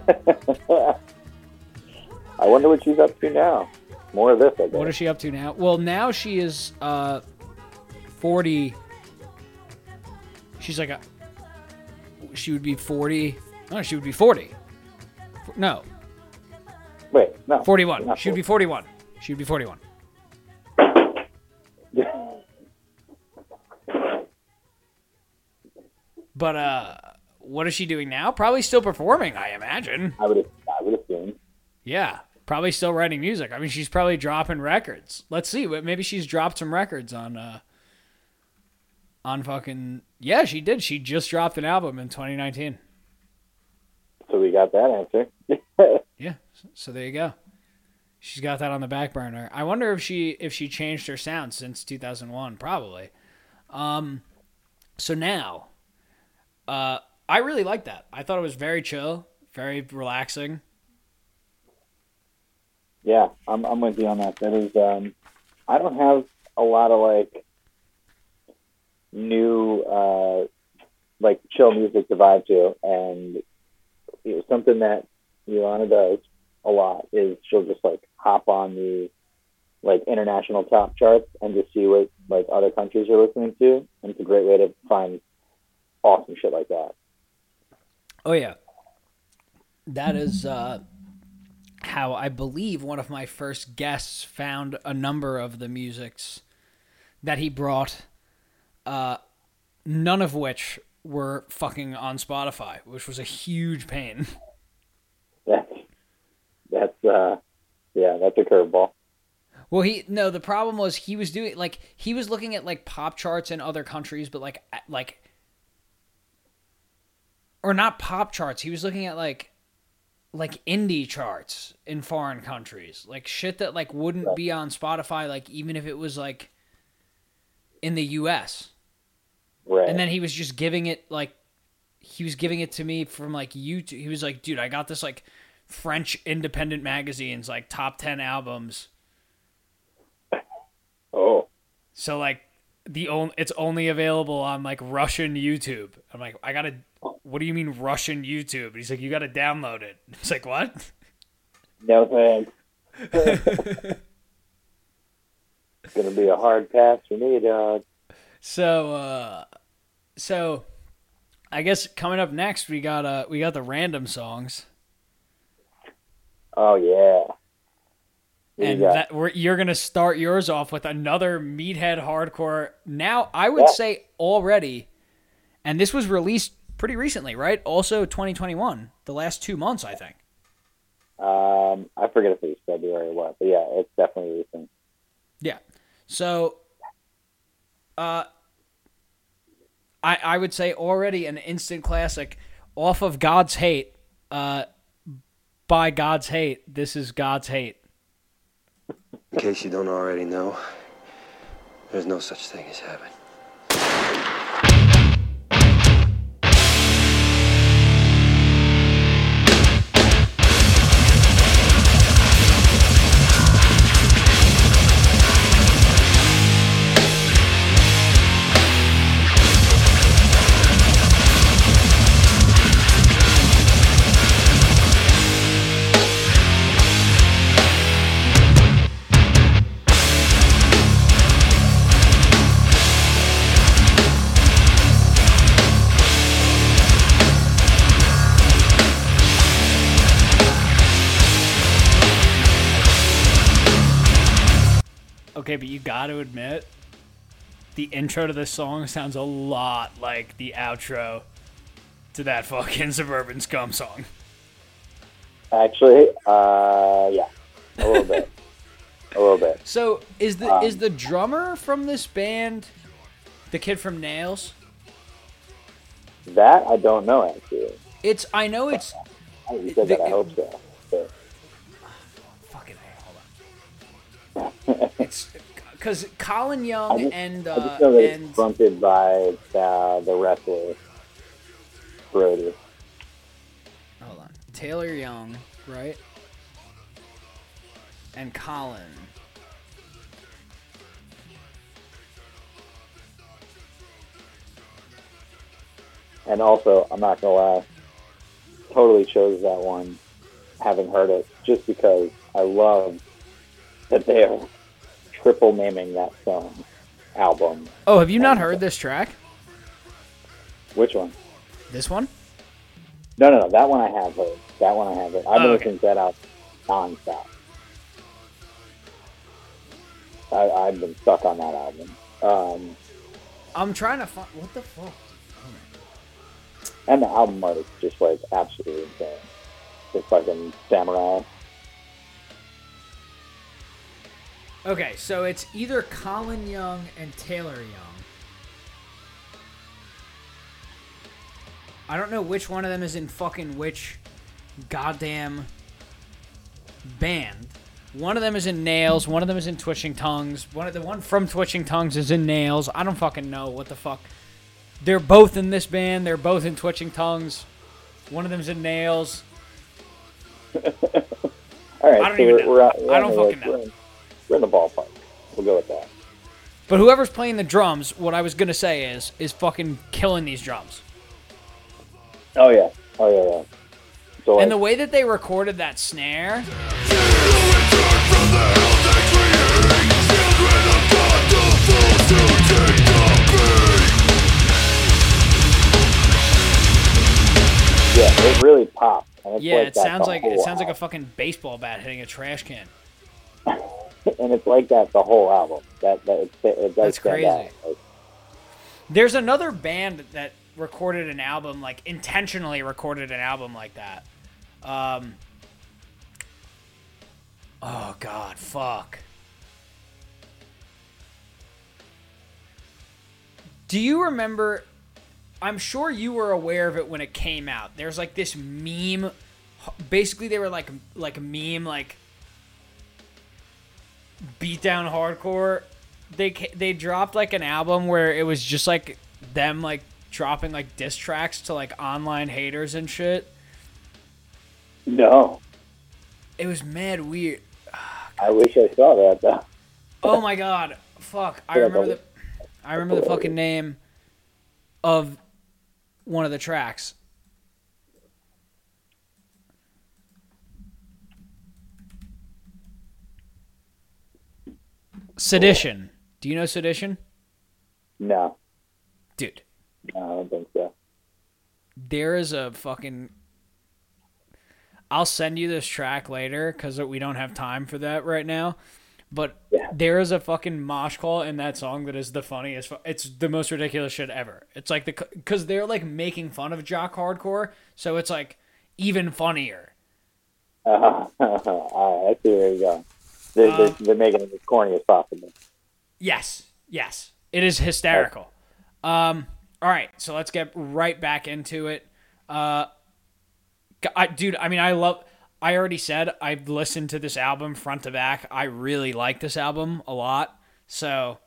I wonder what she's up to now. More of this, I guess. What is she up to now? Well, now she is uh, 40. She's like a. She would be 40. No, she would be 40. F- No, Wait, no. 41. Not She would be 41. She would be 41. But uh, what is she doing now? Probably still performing, I imagine. I would, I would assume. Yeah, probably still writing music. I mean, she's probably dropping records. Let's see, maybe she's dropped some records on uh on fucking Yeah, she did. She just dropped an album in 2019. So we got that answer. Yeah, so there you go. She's got that on the back burner. I wonder if she if she changed her sound since 2001. Probably. Um, so now, uh, I really like that. I thought it was very chill, very relaxing. yeah, I'm, I'm with you on that. That is, um, I don't have a lot of like new, uh, like chill music to vibe to, and you know, something that Ilana does a lot is she'll just like hop on the like international top charts and just see what like other countries are listening to, and it's a great way to find awesome shit like that. Oh yeah. That is uh how I believe one of my first guests found a number of the musics that he brought uh none of which were fucking on Spotify, which was a huge pain. That's that's uh, yeah, that's a curveball. Well, he no, the problem was he was doing like he was looking at like pop charts in other countries, but like like or not pop charts. He was looking at like like indie charts in foreign countries, like shit that like wouldn't be on Spotify, like even if it was like in the U.S. Right. And then he was just giving it like he was giving it to me from like YouTube. He was like, "Dude, I got this like French independent magazines like top 10 albums." oh, So like the only it's only available on like Russian YouTube. I'm like, I gotta. What do you mean Russian YouTube? He's like, you gotta download it. It's like what? no thanks. it's gonna be a hard pass for me, dog. So uh, so I guess coming up next we got uh we got the random songs, Oh yeah. What and that we're, you're gonna start yours off with another meathead hardcore. Now I would Yeah. say already, and this was released pretty recently, right? Also 2021, the last two months, I think. um, I forget if it was February or what, but yeah, it's definitely recent. Yeah. So, uh, I I would say already an instant classic off of God's Hate. Uh, by God's Hate, this is God's Hate. In case you don't already know, there's no such thing as heaven. Okay, but you got to admit, the intro to this song sounds a lot like the outro to that fucking Suburban Scum song. Actually, uh, yeah, a little bit, a little bit. So is the is the drummer from this band the kid from Nails? That I don't know actually. It's I know it's You said that. I hope so. it. It's because Colin Young just, and uh, and fronted by uh, the wrestler Brody. hold on, Taylor Young, right? And Colin. And also, I'm not gonna lie, totally chose that one, having heard it, just because I love that they are triple naming that song album. Oh, have you not heard this track? Which one? This one? No, no, no. That one I have heard. That one I have heard. I've been Oh, okay. listening to that out nonstop. I, I've been stuck on that album. Um, I'm trying to find what the fuck. and the album art is just like absolutely insane. It's fucking samurai. Okay, so it's either Colin Young and Taylor Young. I don't know which one of them is in fucking which goddamn band. One of them is in Nails, one of them is in Twitching Tongues. One of the one from Twitching Tongues is in Nails. I don't fucking know what the fuck. They're both in this band. They're both in Twitching Tongues. One of them's in Nails. All right, I don't so even we're, know. We're, we're I don't fucking know. We're in, the ballpark. We'll go with that. But whoever's playing the drums, what I was gonna say is is fucking killing these drums. Oh yeah. Oh yeah. yeah. So And like, the way that they recorded that snare, yeah, it really it's yeah, like it sounds like it sounds like a fucking baseball bat hitting a trash can. and it's like that the whole album. That that it, it That's crazy. out. There's another band that recorded an album like intentionally recorded an album like that. Um Oh god, fuck. Do you remember I'm sure you were aware of it when it came out. There's like this meme basically they were like like a meme like beatdown hardcore they they dropped like an album where it was just like them like dropping like diss tracks to like online haters and shit. no, It was mad weird. I wish I saw that though. Oh my god, fuck! I remember the, I remember the fucking name of one of the tracks. Sedition. Do you know Sedition? No, Dude, no, I don't think so. there is a fucking I'll send you this track later because we don't have time for that right now. But Yeah. there is a fucking mosh call in that song that is the funniest. fu- It's the most ridiculous shit ever. It's like the because they're like making fun of jock hardcore, so it's like even funnier. Uh, all right, I see where you go. They're, Uh, they're, they're making it as corny as possible. Yes, yes, it is hysterical. Um, all right, so let's get right back into it. Uh, I, dude, I mean, I love. I already said I've listened to this album front to back. I really like this album a lot. So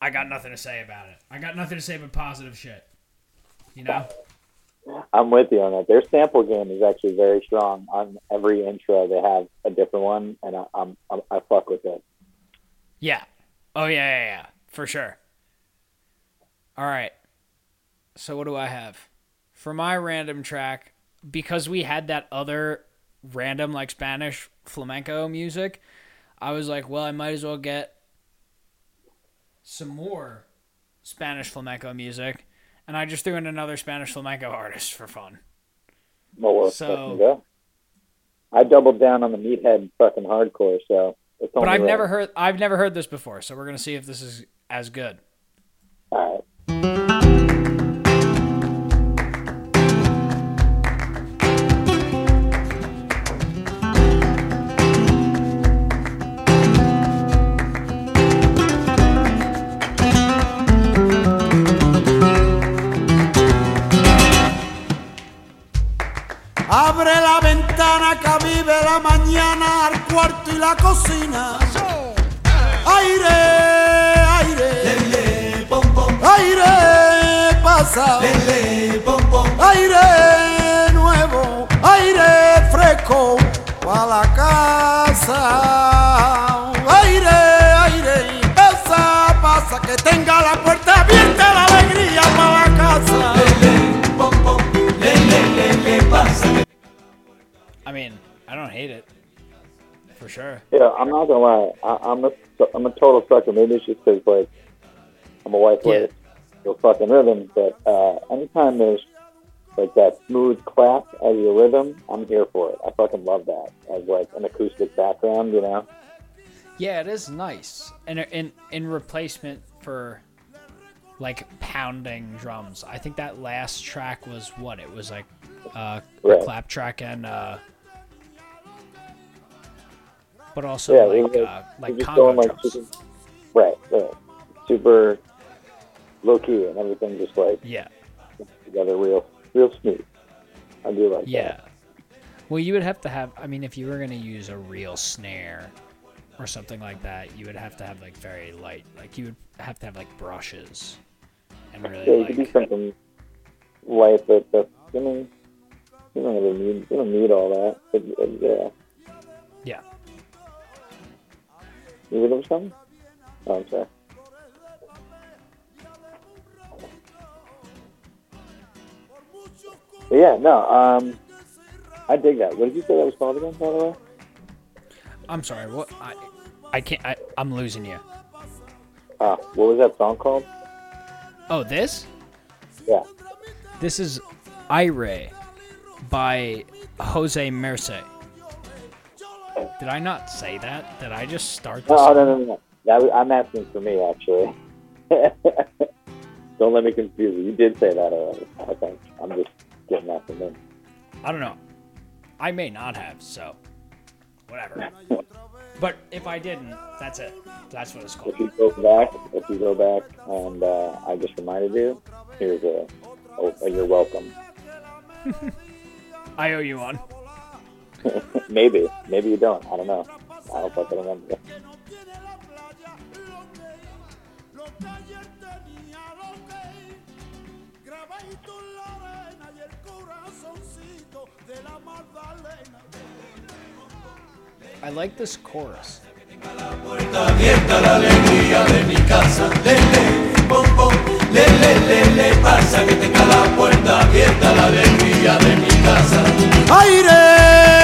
I got nothing to say about it. I got nothing to say but positive shit. You know? I'm with you on that. Their sample game is actually very strong. On every intro, they have a different one, and I, I'm, I'm I fuck with it. Yeah. Oh yeah, yeah, yeah, for sure. All right. So what do I have for my random track? Because we had that other random like Spanish flamenco music, I was like, well, I might as well get some more Spanish flamenco music, and I just threw in another Spanish flamenco artist for fun. Well, So- I doubled down on the meathead fucking hardcore, so it's But I've right. never heard I've never heard this before, so we're gonna see if this is as good. All right. Abre la ventana la mañana al cuarto y la cocina. Aire, aire, aire pasa, aire nuevo, aire fresco para la casa. Mean, I don't hate it. For sure. Yeah, I'm not gonna lie. I, I'm a I'm a total sucker. Maybe it's just because like I'm a white Yeah. boy, so fucking rhythm. But uh, anytime there's like that smooth clap as your rhythm, I'm here for it. I fucking love that as like an acoustic background. You know? Yeah, it is nice. And in in replacement for like pounding drums. I think that last track was what? It was like uh Right. clap track and uh but also Yeah, like uh like going like super, right, right, super low key and everything just like Yeah. together real real smooth. I do like Yeah. Well, you would have to have. I mean, if you were gonna use a real snare or something like that, you would have to have like very light. Like you would have to have like brushes and really Yeah, you could do something light, but but I mean, you don't really need you don't need all that. It, yeah. Yeah. You with them something? Oh, I'm sorry. But yeah, no, um, I dig that. What did you say that was called again, by the way? I'm sorry. What? I I can't. I, I'm losing you. Ah, what was that song called? Oh, this? Yeah. This is Aire by Jose Merce. Did I not say that? Did I just start this? No, no, no, no. That I'm asking for me, actually. Don't let me confuse you. You did say that already. I think. I'm just getting that from me. I don't know. I may not have, so whatever. but if I didn't, that's it. That's what it's called. If you go back, if you go back, and uh, I just reminded you, here's a, oh, you're welcome. I owe you one. maybe, maybe you don't. I don't know. I don't fucking remember. Los calles tenía lo que grabadito en la arena y el corazoncito de la Magdalena. I like this chorus. Aire, aire,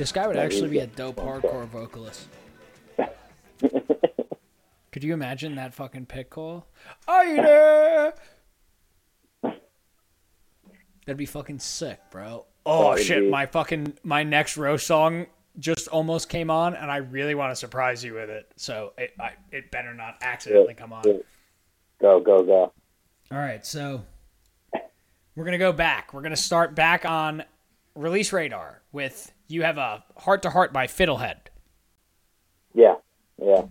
This guy would actually be a dope hardcore vocalist. Could you imagine that fucking pit call? Are you there? That'd be fucking sick, bro. Oh, oh That'd shit, be- my fucking my next roast song just almost came on, and I really want to surprise you with it. So it I, it better not accidentally come on. Go, go, go. All right, so we're gonna go back. We're gonna start back on release radar with you have a heart to heart by Fiddlehead. Yeah, yeah.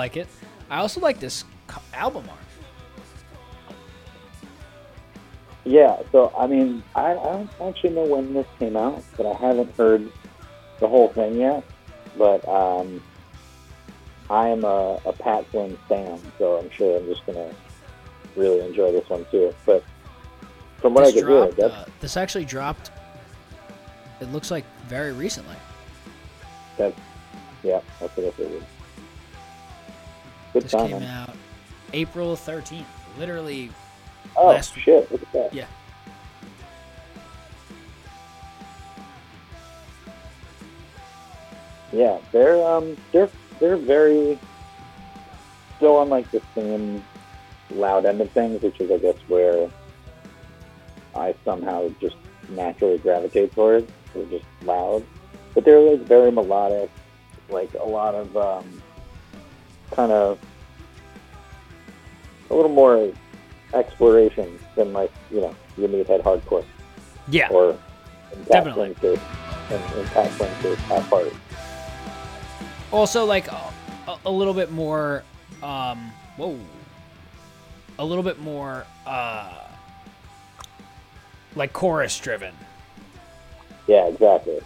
Like it. I also like this album art. Yeah, so I mean, I, I don't actually know when this came out, but I haven't heard the whole thing yet. But um, I am a, a Pat Flynn fan, so I'm sure I'm just gonna really enjoy this one too. But from what I this could dropped, that's uh, this actually dropped. It looks like very recently. that's yeah, that's what I figured. Good This time, came out April 13th. Literally, Oh last- shit! Look at that. yeah. Yeah, they're um they're they're very still on like the same loud end of things, which is I guess where I somehow just naturally gravitate towards. They're just loud. But they're like very melodic, like a lot of um kind of a little more exploration than like, you know, your meathead hardcore Yeah. or Definitely. Flynn's case, in, in Pat Flynn's case, Pat Party. Also, like a, a little bit more. Um, whoa. A little bit more. Uh, like chorus driven. Yeah, exactly.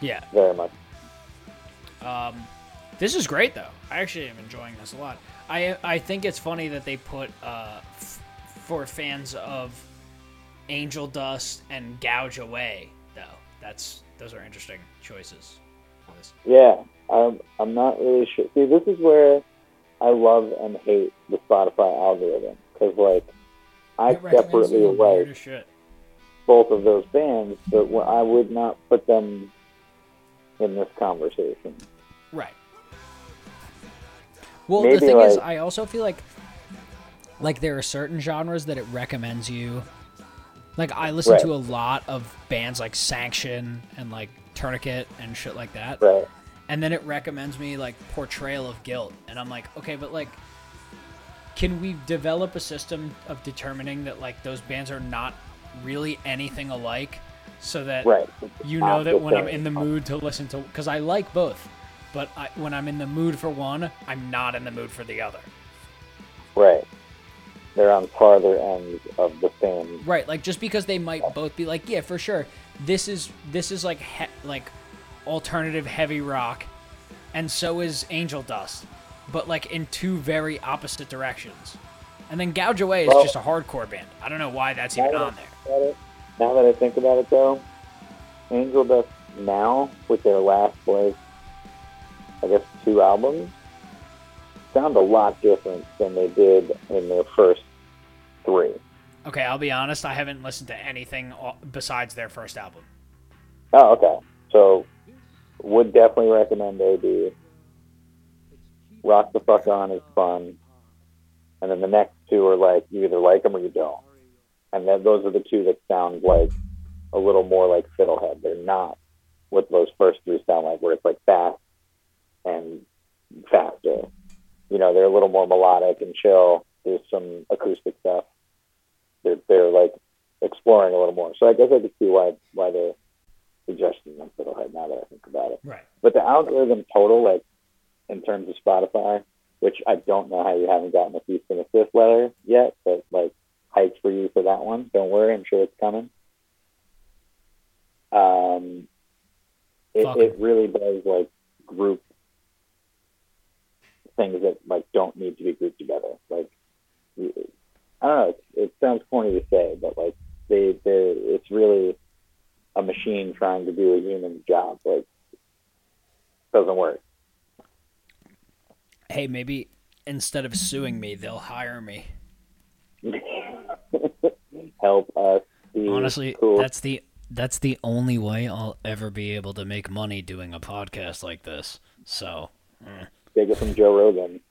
Yeah. Very much. Um, this is great though. I actually am enjoying this a lot. I I think it's funny that they put uh, f- for fans of Angel Dust and Gouge Away though. That's those are interesting choices. Yeah, I'm, I'm not really sure. See, this is where I love and hate the Spotify algorithm because, like, I It separately like both of those bands, but I would not put them in this conversation. Right. Well, the Maybe, thing is, I also feel like like there are certain genres that it recommends you. Like I listen Right. to a lot of bands like Sanction and like Tourniquet and shit like that. Right. and then it recommends me like portrayal of guilt and i'm like okay but like can we develop a system of determining that like those bands are not really anything alike so that Right. you know that when i'm in the mood to listen to because i like both but I, when i'm in the mood for one i'm not in the mood for the other Right. They're on farther ends of the same. right like just because they might both be like yeah for sure this is this is like he, like alternative heavy rock and so is angel dust but like in two very opposite directions and then gouge away is Well- just a hardcore band i don't know why that's even on there it- Now that I think about it, though, Angel Dust now with their last like, I guess two albums, sound a lot different than they did in their first three. okay i'll be honest i haven't listened to anything besides their first album Oh, okay. So, would definitely recommend AB. Rock the fuck on is fun, and then the next two are like you either like them or you don't, and then those are the two that sound like a little more like Fiddlehead. They're not what those first three sound like, where it's like fast and faster. You know, they're a little more melodic and chill. There's some acoustic stuff. They're they're like exploring a little more. So I guess I could see why why they're suggesting them Fiddlehead now that I think about it. right But the algorithm total, like in terms of Spotify, which I don't know how you haven't gotten a cease and assist letter yet, but like hyped for you for that one. Don't worry, I'm sure it's coming. Um, it, it really does like group things that like don't need to be grouped together. Like I don't know, it, it sounds corny to say, but like they they it's really a machine trying to do a human job. Like doesn't work. hey maybe instead of suing me they'll hire me Help us be honestly cool. that's the that's the only way i'll ever be able to make money doing a podcast like this so eh. Take it from Joe Rogan.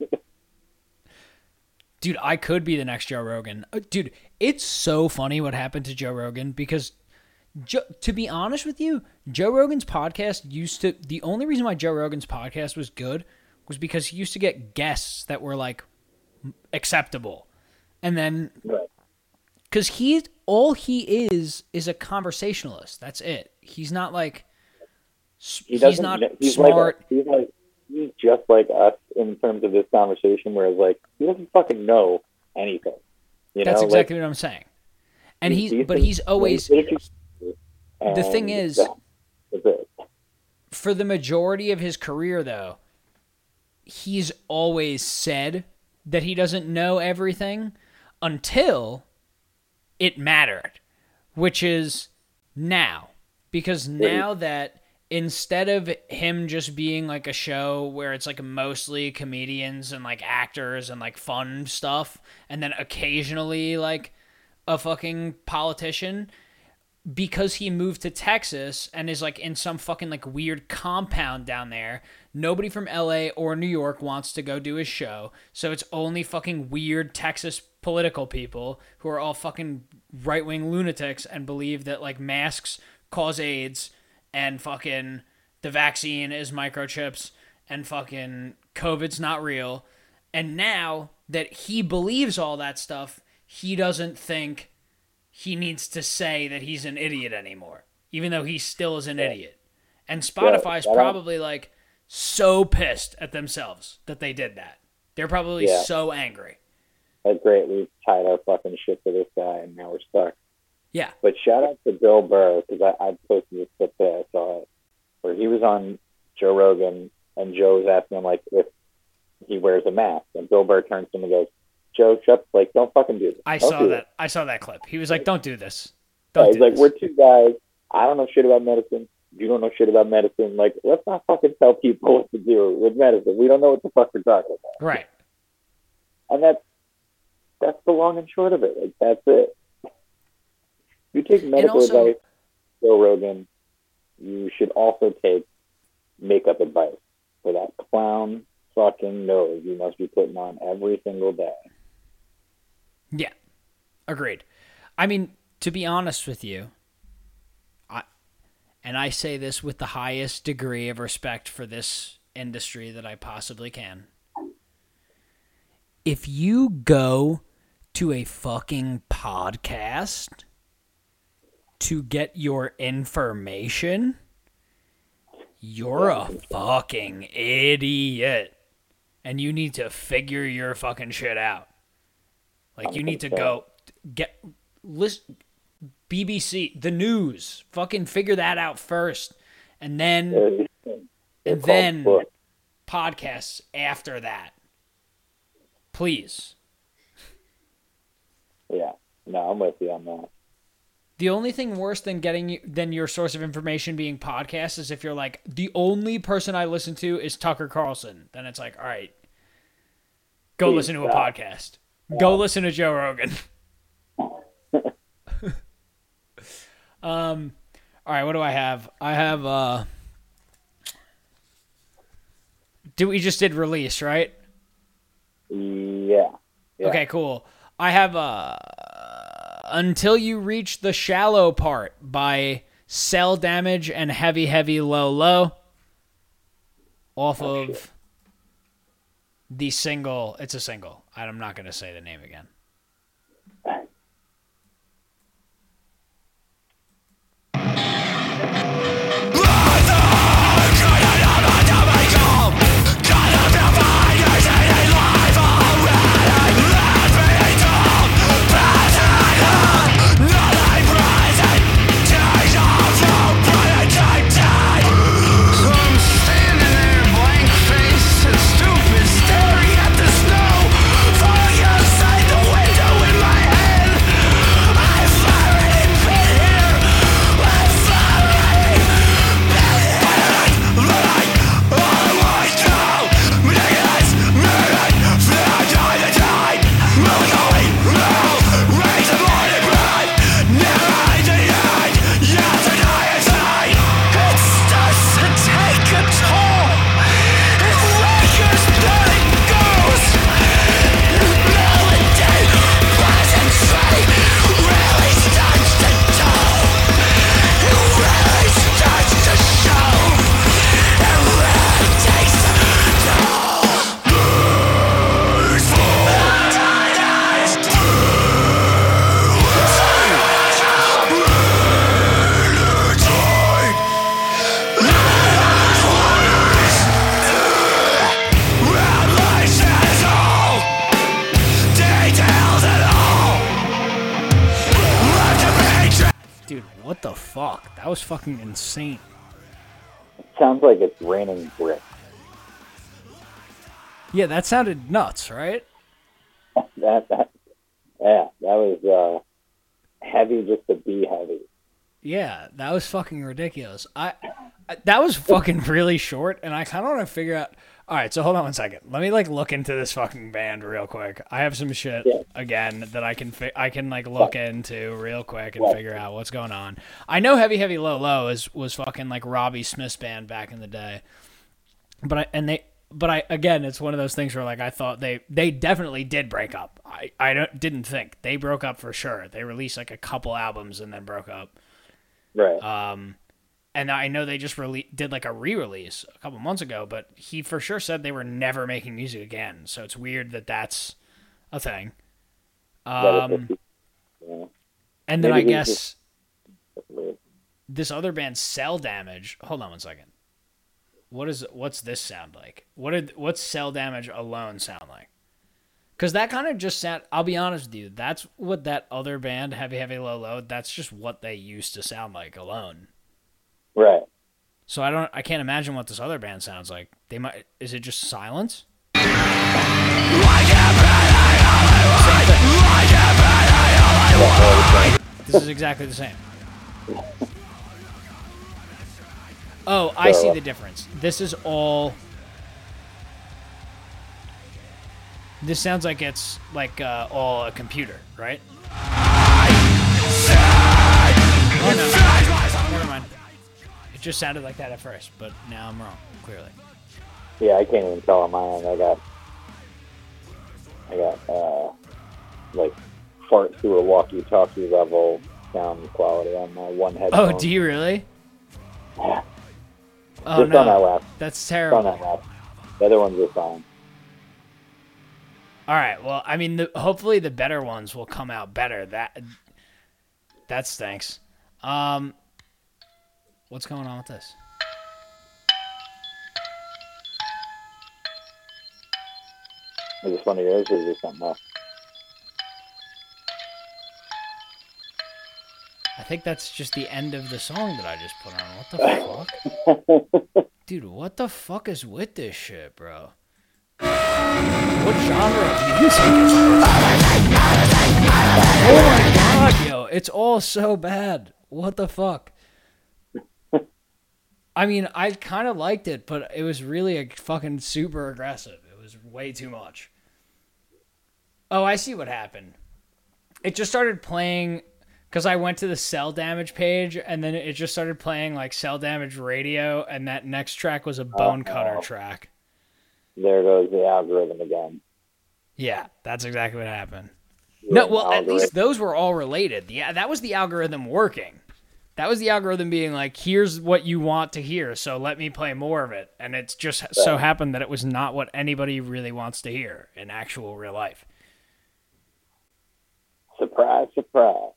Dude, I could be the next Joe Rogan. Uh, Dude, it's so funny what happened to Joe Rogan because, jo- to be honest with you, Joe Rogan's podcast used to. The only reason why Joe Rogan's podcast was good was because he used to get guests that were like acceptable, and then because he's all he is is a conversationalist. That's it. He's not like He he's not he's smart. Like a, he's like he's just like us in terms of this conversation. Whereas like he doesn't fucking know anything. You That's know, exactly what I'm saying. and he's but he's always The thing is- that was it. for the majority of his career though he's always said that he doesn't know everything until it mattered which is now because now that instead of him just being like a show where it's like mostly comedians and like actors and like fun stuff and then occasionally like a fucking politician because he moved to Texas and is like in some fucking like weird compound down there, nobody from LA or New York wants to go do his show. So it's only fucking weird Texas political people who are all fucking right wing lunatics and believe that like masks cause AIDS and fucking the vaccine is microchips and fucking COVID's not real. And now that he believes all that stuff, he doesn't think he needs to say that he's an idiot anymore, even though he still is an idiot. And Spotify's don't- probably like so pissed at themselves that they did that. They're probably Yeah. so angry. That's great. We've tied our fucking shit to this guy, and now we're stuck. Yeah. But shout out to Bill Burr because I, I posted this clip there. I saw it where he was on Joe Rogan, and Joe was asking him like if he wears a mask, and Bill Burr turns to him and goes, "Joe, shut like don't fucking do this." I Don't saw that. I saw that clip. He was like, "Don't do this. Don't he's do like, this." we're two guys. I don't know shit about medicine. You don't know shit about medicine. Like, let's not fucking tell people what to do with medicine. We don't know what the fuck we're talking about. right. And that's that's the long and short of it. Like, that's it. If you take medical also- advice, Joe Rogan, you should also take makeup advice for that clown fucking nose you must be putting on every single day. Yeah. Agreed. I mean, to be honest with you, I and I say this with the highest degree of respect for this industry that I possibly can. If you go to a fucking podcast to get your information, you're a fucking idiot. And you need to figure your fucking shit out. Like you need to go get list BBC, the news, fucking figure that out first, and then and then podcasts after that. Please. yeah, no, I'm with you on that. The only thing worse than getting than your source of information being podcasts is if you're like the only person I listen to is Tucker Carlson. Then it's like, all right, go Please listen to a stop. podcast. Go listen to Joe Rogan. um, all right, what do I have? I have uh. Do we just did release right? Yeah. yeah. Okay, cool. I have uh until you reach the shallow part by Cell Damage and Heavy Heavy Low Low off oh, of the single. It's a single. I'm not going to say the name again. That was fucking insane. Sounds like it's raining bricks. Yeah, that sounded nuts, right? That that yeah, that was uh, heavy just to be heavy. Yeah, that was fucking ridiculous. I, I that was fucking really short, and I kind of want to figure out. All right, so hold on one second. Let me like look into this fucking band real quick. I have some shit Yeah. again that I can fi- I can like look into real quick and Yeah. figure out what's going on. I know Heavy Heavy Low Low is was fucking like Robbie Smith's band back in the day, but I and they but I again it's one of those things where like I thought they they definitely did break up. I I don't, didn't think they broke up for sure. They released like a couple albums and then broke up. Right. Um, and I know they just rele- did like a re-release a couple months ago, but he for sure said they were never making music again. So it's weird that that's a thing. Um, yeah, and then I maybe guess just- this other band, Cell Damage. Hold on one second. What is what's this sound like? What did what's Cell Damage alone sound like? Because that kind of just sound. I'll be honest with you. That's what that other band, Heavy Heavy Low Low. That's just what they used to sound like alone. Right. So I don't I can't imagine what this other band sounds like. They might is it just silence? This is exactly the same. Oh, I see the difference. This is all This sounds like it's like uh, all a computer, right? Oh, no. Never mind. It just sounded like that at first, but now I'm wrong, clearly. Yeah, I can't even tell on my end. I got, I got, uh, like, fart through a walkie-talkie level sound quality on my one headphone. Oh, do you really? Yeah. Oh Just on that no, last. that's Just on terrible. that. The other ones are fine. All right, well, I mean, the, hopefully the better ones will come out better. That that stinks. Um, what's going on with this? Is this one of yours or is this something else? I think that's just the end of the song that I just put on. What the fuck? Dude, what the fuck is with this shit, bro? What genre of music is this? Oh my god, yo, it's all so bad. What the fuck? I mean, I kind of liked it, but it was really a fucking super aggressive. It was way too much. Oh, I see what happened. It just started playing because I went to the cell damage page and then it just started playing like cell damage radio, and that next track was a bone cutter Oh. track. There goes the algorithm again. Yeah, that's exactly what happened. No, well, at least those were all related. Yeah, that was the algorithm working. That was the algorithm being like, here's what you want to hear, so let me play more of it. And it's just so happened that it was not what anybody really wants to hear in actual real life. Surprise, surprise.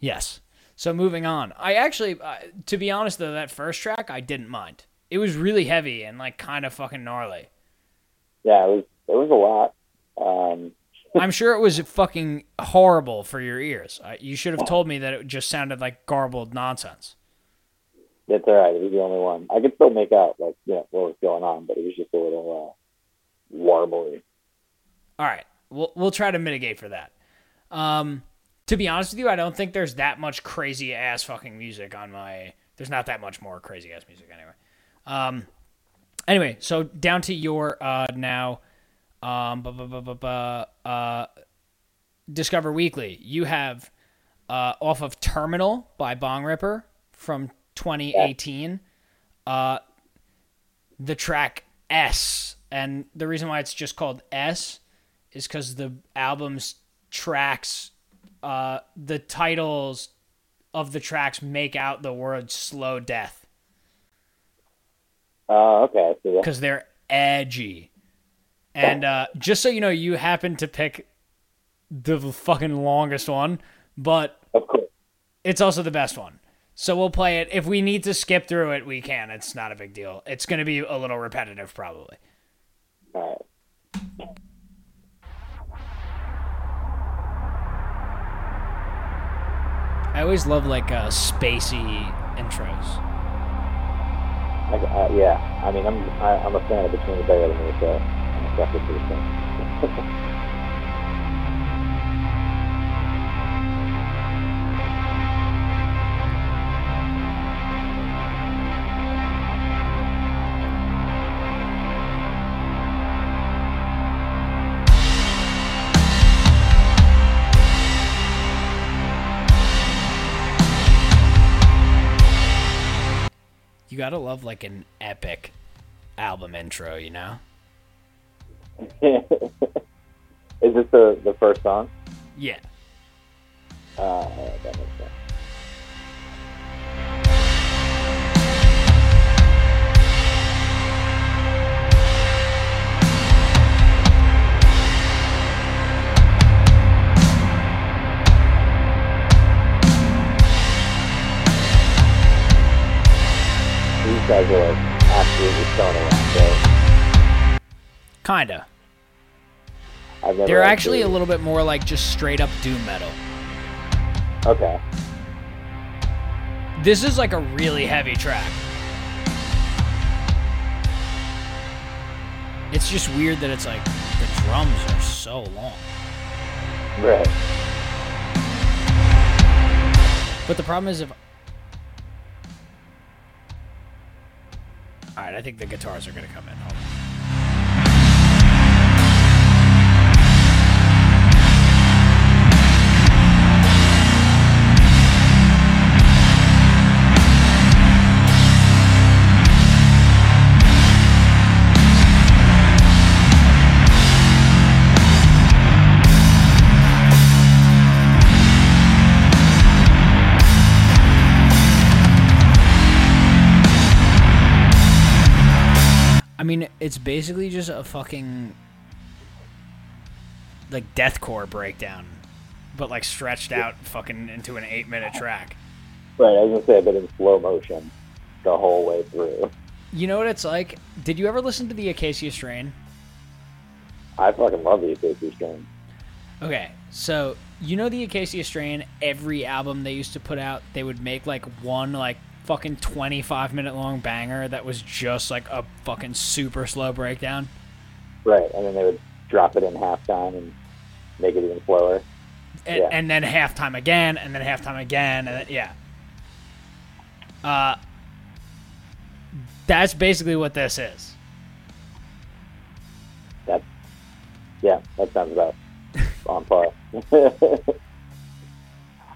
Yes. So moving on. I actually, uh, to be honest though, that first track I didn't mind. It was really heavy and like kind of fucking gnarly. Yeah, it was. It was a lot. Um, I'm sure it was fucking horrible for your ears. You should have told me that it just sounded like garbled nonsense. it's all right. It was the only one. I could still make out like you know what was going on, but it was just a little uh, warbly. All right, we'll we'll try to mitigate for that. Um, to be honest with you, I don't think there's that much crazy ass fucking music on my. There's not that much more crazy ass music anyway. Um, anyway, so down to your uh now, um, bu- bu- bu- bu- uh, Discover Weekly. You have uh off of Terminal by Bongripper from 2018. Uh, the track S, and the reason why it's just called S is because the album's tracks, uh, the titles of the tracks make out the word slow death Uh, okay, I see that. because they're edgy. And uh, just so you know, you happen to pick the fucking longest one, but Of course. it's also the best one. So we'll play it. If we need to skip through it, we can. It's not a big deal. It's going to be a little repetitive, probably. All right. I always love like uh, spacey intros. I, uh, yeah, I mean, I'm I, I'm a fan of Between the Buried and Me, for this thing. You gotta love like an epic album intro, you know? Is this the the first song? Yeah. Uh, that makes sense. Kinda. They're actually a little bit more like just straight up doom metal. okay. This is like a really heavy track. It's just weird that it's like the drums are so long. Right. But the problem is if Alright, I think the guitars are gonna come in. It's basically just a fucking like deathcore breakdown, but like stretched out fucking into an eight minute track. Right. I was gonna say, but in slow motion the whole way through. You know what it's like? Did you ever listen to the Acacia Strain? I fucking love the Acacia Strain. Okay, so you know the Acacia Strain. Every album they used to put out, they would make like one like fucking twenty five minute long banger that was just like a fucking super slow breakdown. Right. And then they would drop it in halftime and make it even slower. and, Yeah. and then halftime again, and then halftime again, and then, yeah. Uh, that's basically what this is. That's yeah, that sounds about on par.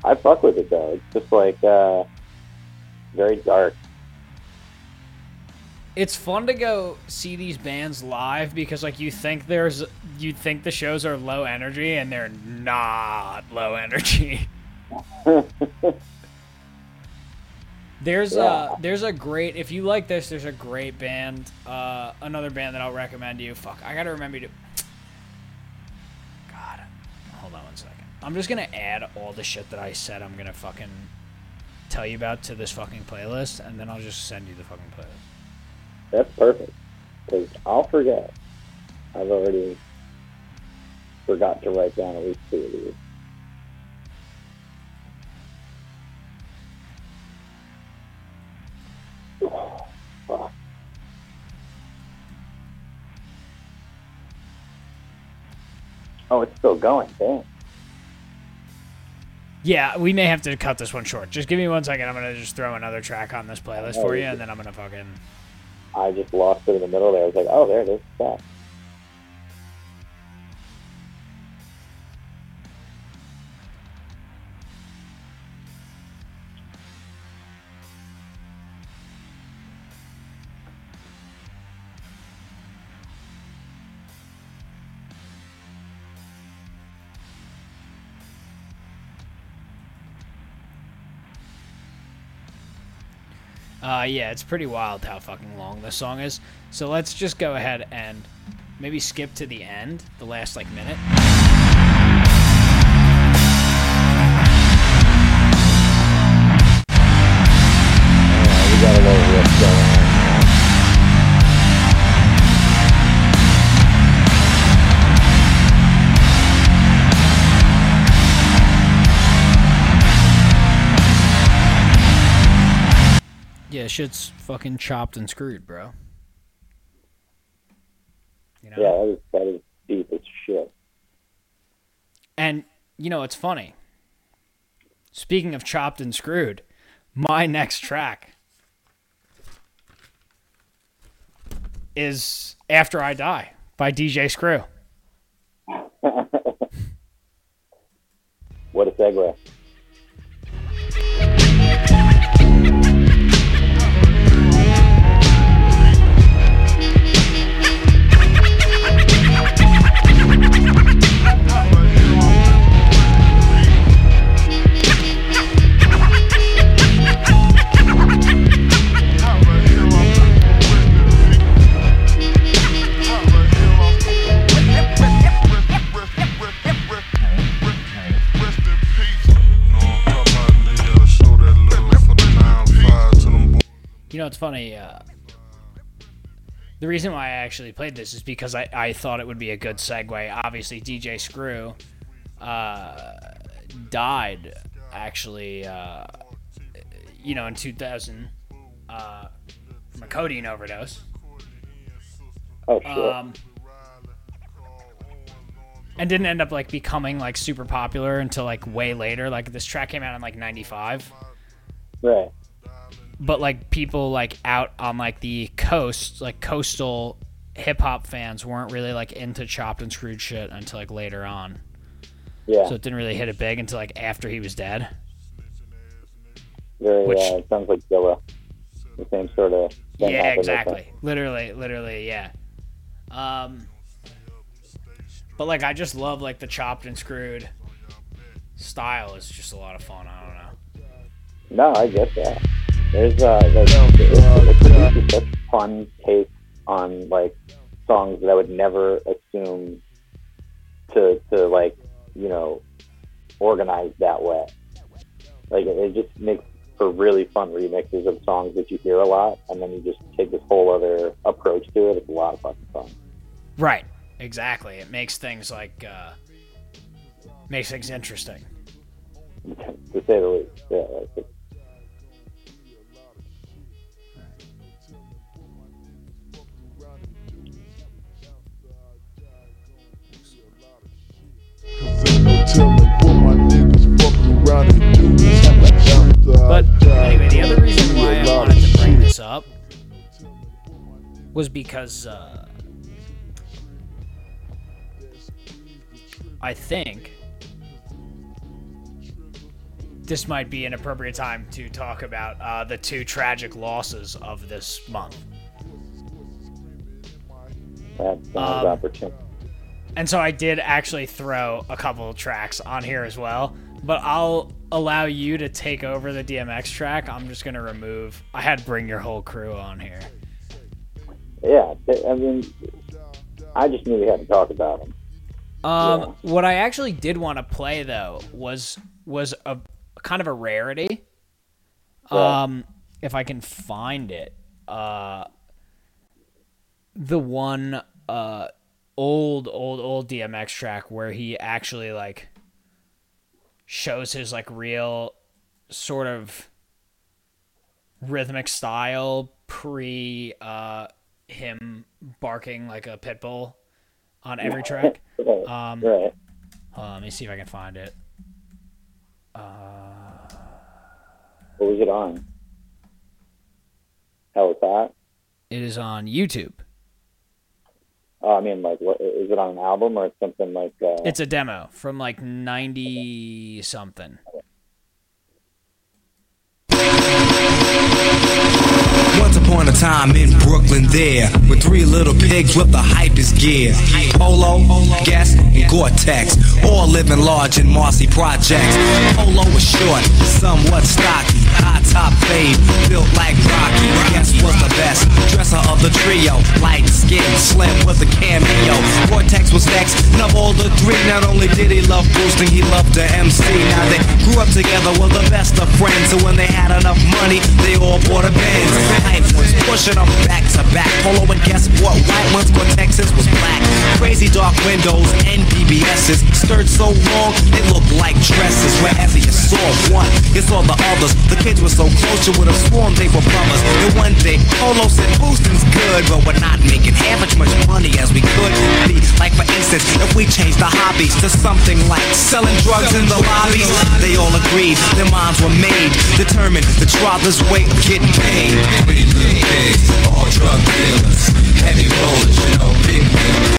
I fuck with it though. It's just like uh very dark. It's fun to go see these bands live because, like, you think there's, you think the shows are low energy, and they're not low energy. There's Yeah. uh there's a great if you like this, there's a great band. Uh another band that I'll recommend to you. Fuck, I gotta remember to God. Hold on one second. I'm just gonna add all the shit that I said I'm gonna fucking tell you about to this fucking playlist and then I'll just send you the fucking playlist. That's perfect. Because I'll forget. I've already forgot to write down at least two of these. Oh. It's still going. Damn. Yeah, we may have to cut this one short. Just give me one second. I'm gonna just throw another track on this playlist Oh, for you and then I'm gonna fucking I just lost it in the middle there. I was like, oh, there it is. Back. Uh, yeah, it's pretty wild how fucking long this song is. So let's just go ahead and maybe skip to the end, the last like minute. Yeah, we got a little riff going fucking chopped and screwed, bro. You know? Yeah, that is that is deep as shit. And you know, it's funny. Speaking of chopped and screwed, my next track is After I Die by DJ Screw. What a segue. You know, it's funny. Uh, the reason why I actually played this is because I, I thought it would be a good segue. Obviously, DJ Screw uh, died, actually, uh, you know, in 2000 uh, from a codeine overdose. Oh shit. Um, and didn't end up like becoming like super popular until like way later. Like this track came out in like '95 right. But like people like out on like the coast, like coastal hip hop fans weren't really like into chopped and screwed shit until like later on. Yeah. So it didn't really hit it big until like after he was dead. Very. which- uh, sounds like Dilla. The same sort of. thing yeah, exactly. Literally, literally, yeah. Um, but like I just love like the chopped and screwed style. It's just a lot of fun. I don't know. No, I get that. There's uh, like, it, it produces such fun take on like songs that I would never assume to to like you know organize that way. Like it, it just makes for really fun remixes of songs that you hear a lot, and then you just take this whole other approach to it. It's a lot of fucking fun. Right. Exactly. It makes things like uh, makes things interesting. to say the least. Yeah, like it's, But anyway, the other reason why I wanted to bring this up was because uh, I think this might be an appropriate time to talk about uh, the two tragic losses of this month. that sounds Um, opportune. And so I did actually throw a couple tracks on here as well, but I'll allow you to take over the DMX track. I'm just going to remove. I had Bring Your Whole Crew on here. Yeah, I mean, I just knew we had to talk about him. Um, what I actually did want to play though was was a kind of a rarity. Yeah. Um, if I can find it, uh, the one uh old old old DMX track where he actually like shows his like real sort of rhythmic style pre uh him barking like a pit bull on every track. Um, right. On, let me see if I can find it. Uh, What was it on? How was that? It is on YouTube. Oh, I mean, like, what is it on an album or it's something like? Uh, It's a demo from like 90 something. Once upon a time in Brooklyn, there with three little pigs with the hypest gear. Polo, Guess, and Gore-Tex, all living large in Marcy projects. Polo was short, somewhat stocky, high top fade, built like Rocky. Guess was the best dresser of the trio, light skin, slim with a cameo. Gore-Tex was next, and of all the three, not only did he love boosting, he loved to MC. Now they grew up together, were the best of friends, so when they had enough money, they all bought a Benz. Was pushing them back to back. Polo and guess what? White ones, for Texas was black. Crazy dark windows and BBSs. Skirts so long, they look like dresses. Wherever you saw one, you saw the others. The kids were so close, you would have sworn they were brothers. Then one day, Polo said, Houston's good, but we're not making half as much money as we could be. Like, for instance, if we change the hobbies to something like selling drugs in the lobbies, they all agreed. Their minds were made, determined to try this way getting paid. Pretty little pigs, all drug dealers, heavy rollers, you know, big dealers.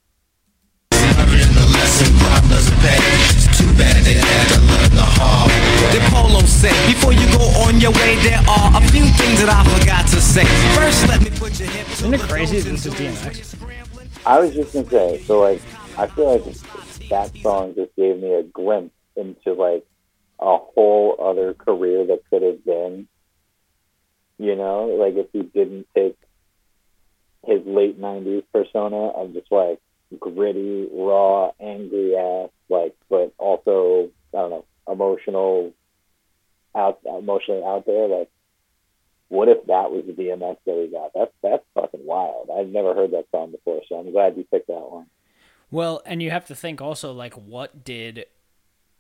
Learning the lesson, crime doesn't pay. It's too bad they had to learn the hard way. The Polo said, before you go on your way, there are a few things that I forgot to say. First, let me put your hip to Isn't it crazy rhythm this is DMX? I was just gonna say, so like, I feel like that song just gave me a glimpse into like a whole other career that could have been. You know, like if he didn't take his late '90s persona of just like gritty, raw, angry ass, like, but also I don't know, emotional, out emotionally out there. Like, what if that was the DMX that we got? That's that's fucking wild. I've never heard that song before, so I'm glad you picked that one. Well, and you have to think also like what did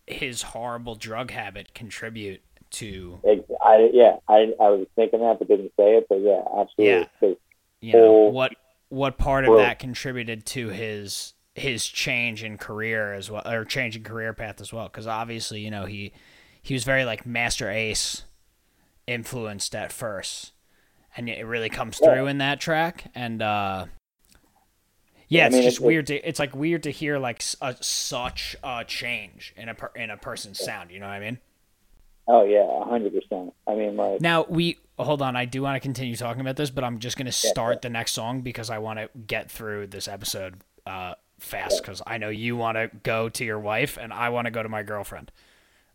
his horrible drug habit contribute to I yeah, I I was thinking that but didn't say it, but yeah, absolutely. Yeah. you know what what part of that contributed to his his change in career as well or change in career path as well because obviously you know he he was very like Masta Ace influenced at first and it really comes through in that track and uh yeah, I it's mean, just it's- weird to it's like weird to hear like a, such a change in a per, in a person's sound you know what i mean Oh yeah, a hundred percent. I mean, like Now we hold on. I do want to continue talking about this, but I'm just going to start the next song because I want to get through this episode uh, fast because I know you want to go to your wife and I want to go to my girlfriend.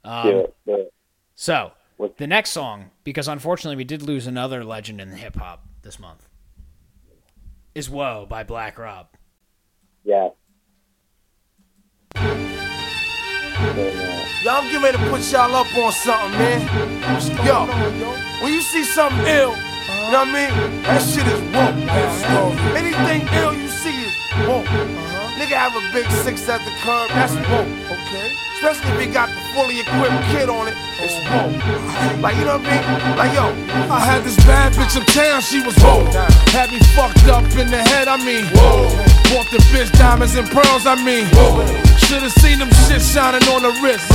do Um, it, do it. so What- the next song, because unfortunately we did lose another legend in hip hop this month, is "Whoa" by Black Rob. Yeah. Then, I'm getting ready to put y'all up on something, man. Yo, when you see something ill, you know what I mean? That shit is woke. Anything ill you see is woke. Nigga have a big six at the curb, that's woke. Okay. Especially if he got the fully equipped kid on it, it's woke. Like, you know what I mean? Like, yo, I had this bad bitch uptown, she was woke. Had me fucked up in the head, I mean, whoa. Bought the bitch diamonds and pearls, I mean, whoa. Should've seen them shit shining on the wrist.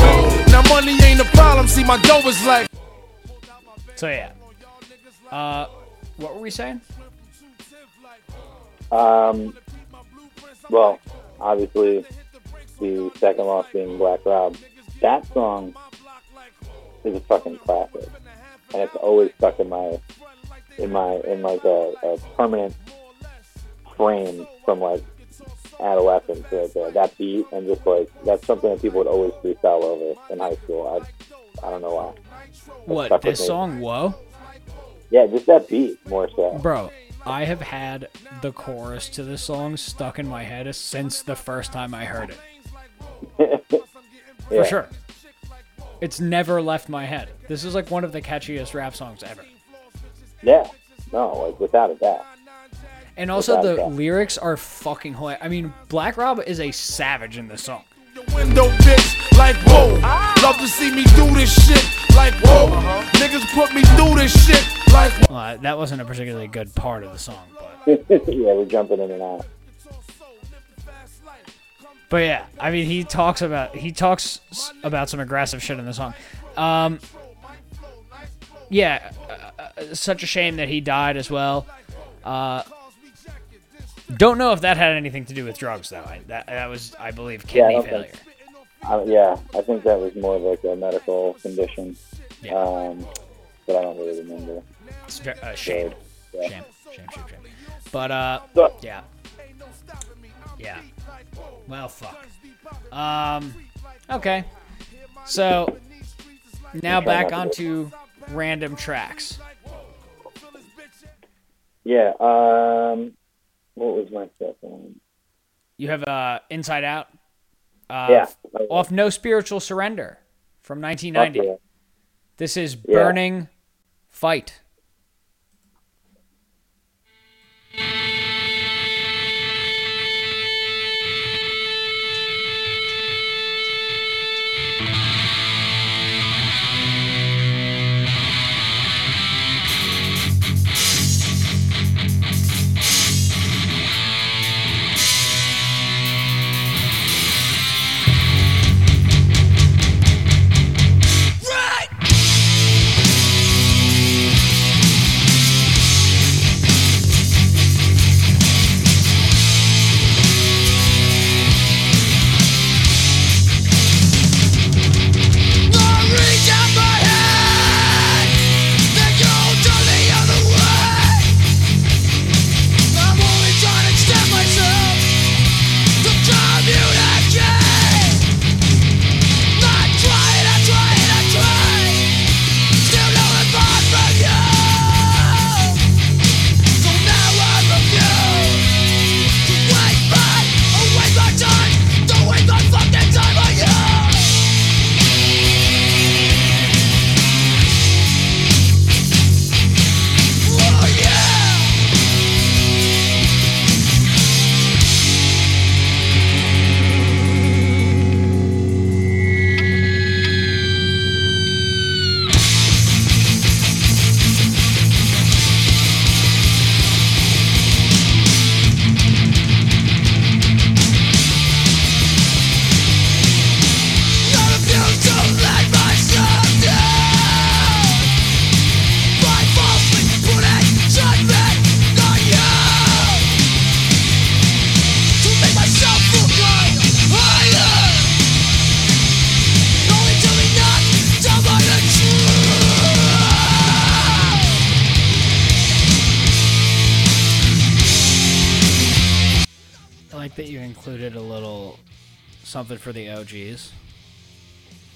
Now money ain't a problem, see my dough is like. So yeah, uh, what were we saying? um, well, obviously, the second loss being Black Rob. That song is a fucking classic, and it's always stuck in my in my in like a, a permanent frame from like adolescence. Right there. That beat and just like that's something that people would always freestyle over in high school. I I don't know why. What this song? Whoa. Yeah, just that beat more so. Bro, I have had the chorus to this song stuck in my head since the first time I heard it. For sure. It's never left my head. This is like one of the catchiest rap songs ever. Yeah, no, like without a doubt. And also Without the doubt. lyrics are fucking hilarious. I mean, Black Rob is a savage in this song. Your window, bitch, like whoa. Love to see me do this shit, like whoa. Niggas put me through this shit, like whoa. Uh, that wasn't a particularly good part of the song, but yeah, we're jumping in and out. But yeah, I mean, he talks about he talks about some aggressive shit in the song. Um, yeah, uh, uh, such a shame that he died as well. Uh, don't know if that had anything to do with drugs though. I, that that was, I believe, Yeah, I kidney failure. think- Uh, yeah, I think that was more of like a medical condition. Yeah. Um, but I don't really remember. It's uh, shame. Yeah. shame, shame, shame, shame. But uh, So- yeah, yeah. Well, fuck. Um, okay. So now back onto random tracks. Yeah. Um, what was my second? You have uh, Inside Out. Uh, yeah. Off No Spiritual Surrender from 1990. Yeah. This is Burning yeah. Fight. Included a little something for the OGs.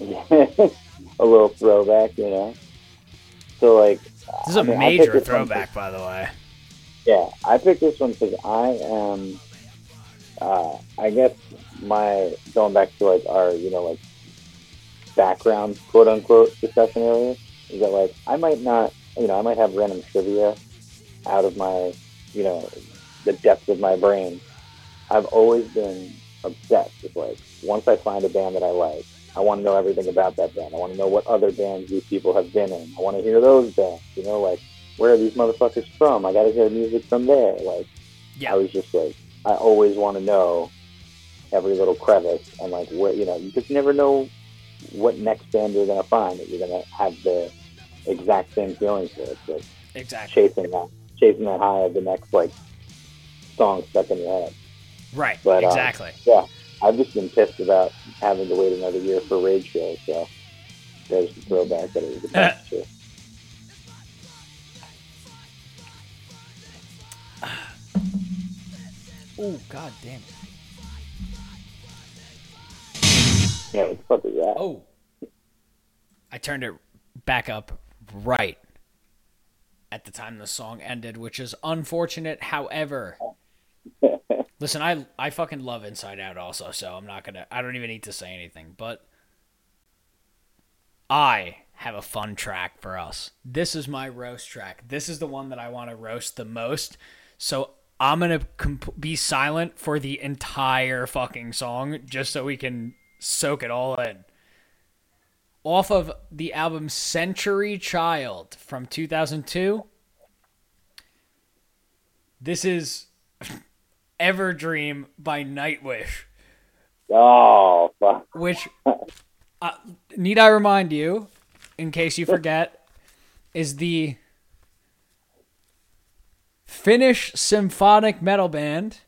a little throwback, you know. So like, This is I a mean, major throwback, by the way. Yeah, I picked this one because I am, uh, I guess my going back to like our you know like background quote unquote discussion earlier is that like I might not you know I might have random trivia out of my you know the depths of my brain. I've always been obsessed with like once I find a band that I like, I want to know everything about that band. I want to know what other bands these people have been in. I want to hear those bands. You know, like where are these motherfuckers from? I got to hear music from there. Like, Yeah. I was just like, I always want to know every little crevice and like where you know you just never know what next band you're gonna find that you're gonna have the exact same feelings for. Like Exactly. chasing that, chasing that high of the next like song stuck in your head. Right. But uh, exactly. yeah, I've just been pissed about having to wait another year for Rage Show. So there's the throwback that it was attached to. Oh god damn it. Yeah, what the fuck is that? Oh. I turned it back up right at the time the song ended, which is unfortunate. However, listen, I I fucking love Inside Out also, so I'm not gonna. I don't even need to say anything, but I have a fun track for us. This is my roast track. This is the one that I want to roast the most. So I'm gonna comp- be silent for the entire fucking song, just so we can soak it all in off of the album Century Child from 2002. This is Everdream by Nightwish, Oh fuck! which, uh, need I remind you, in case you forget, is the Finnish symphonic metal band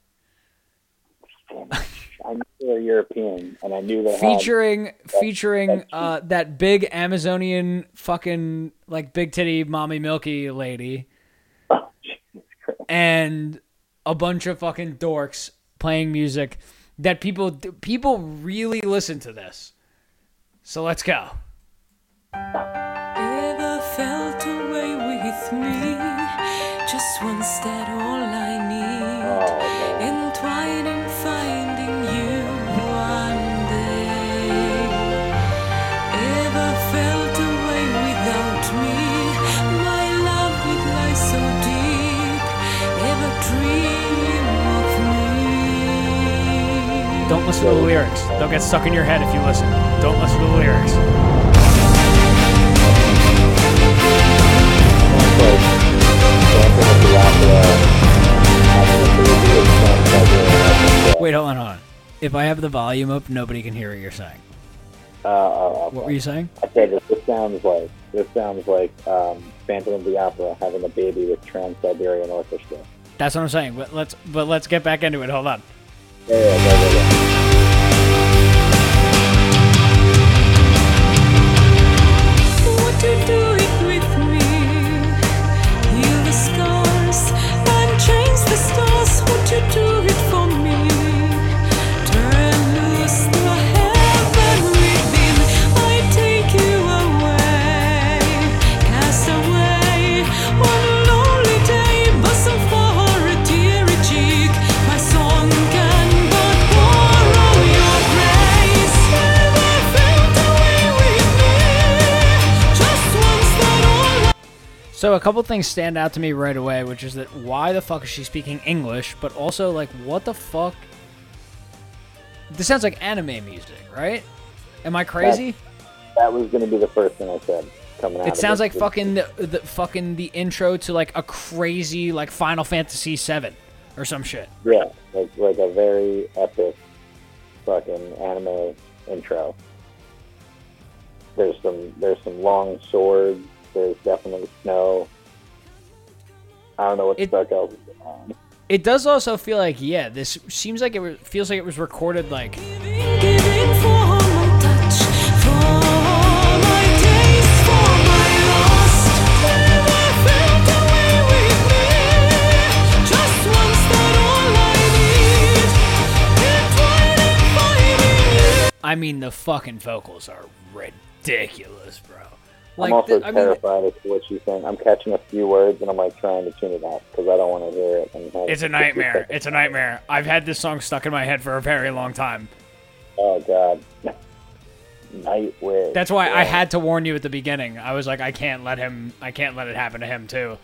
I knew they were European, and I knew they had featuring featuring uh, that big Amazonian fucking like big titty mommy milky lady. Oh, and a bunch of fucking dorks playing music that people people really listen to this. So let's go. Ever felt away with me? Just once that me? Don't listen to the lyrics. They'll get stuck in your head if you listen. Don't listen to the lyrics. Like, Phantom of the Opera, having a movie with Sam Federer, and, Wait, hold on, hold on. If I have the volume up, nobody can hear what you're saying. Uh, uh, What were you saying? I said that this sounds like this sounds like um, Phantom of the Opera having a baby with Trans Siberian Orchestra. That's what I'm saying. But let's but let's get back into it. Hold on. Yeah, yeah, yeah, yeah, So a couple things stand out to me right away, which is that why the fuck is she speaking English? But also like what the fuck? This sounds like anime music, right? Am I crazy? That was going to be the first thing I said coming out. It sounds like fucking the, the fucking the intro to like a crazy like Final Fantasy VII or some shit. Yeah, like like a very epic fucking anime intro. There's some there's some long swords. There's definitely snow. I don't know what the It- fuck else is going on. It does also feel like yeah, this seems like it was, feels like it was recorded like Giving, giving for my touch, for my taste, for my lust. Never felt away with me. Just once that all I mean, the fucking vocals are ridiculous, bro. I'm Like, also the- I mean, terrified as to what she's saying. I'm catching a few words and I'm like trying to tune it out because I don't want to hear it. And it's a nightmare. It's a nightmare. I've had this song stuck in my head for a very long time. Oh God. Nightwish. That's why I had to warn you at the beginning. I was like, I can't let him. I can't let it happen to him too.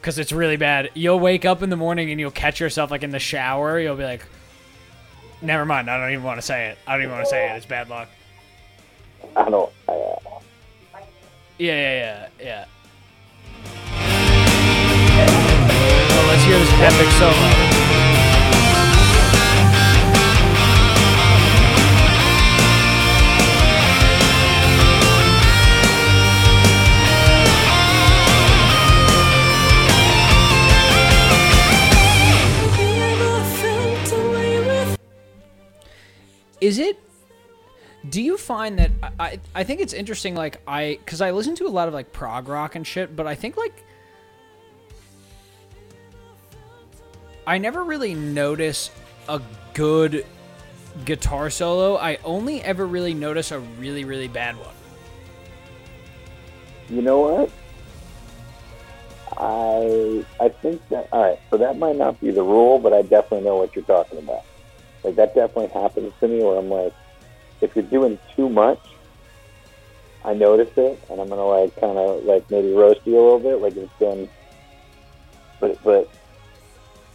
Because it's really bad. You'll wake up in the morning and you'll catch yourself like in the shower. You'll be like, never mind. I don't even want to say it. I don't even want to say it. It's bad luck. I don't. I, uh, Yeah, yeah, yeah, yeah. Well, let's hear this epic solo. Never felt away with is it do you find that I, I think it's interesting like I because I listen to a lot of like prog rock and shit but I think like I never really notice a good guitar solo I only ever really notice a really really bad one you know what? I I think that all right. So that might not be the rule, but I definitely know what you're talking about. Like that definitely happens to me where I'm like, if you're doing too much, I notice it, and I'm gonna like kind of like maybe roast you a little bit, like it's been. But but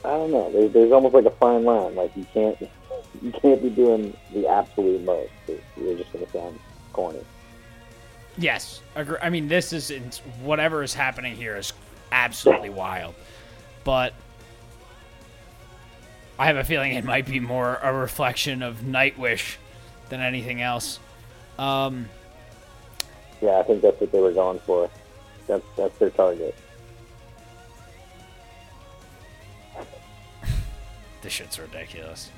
I don't know. There's, there's almost like a fine line. Like you can't you can't be doing the absolute most. You're just gonna sound corny. yes agree. I mean this is whatever is happening here is absolutely wild but I have a feeling it might be more a reflection of Nightwish than anything else. Um, Yeah, I think that's what they were going for. That's that's their target. this shit's ridiculous.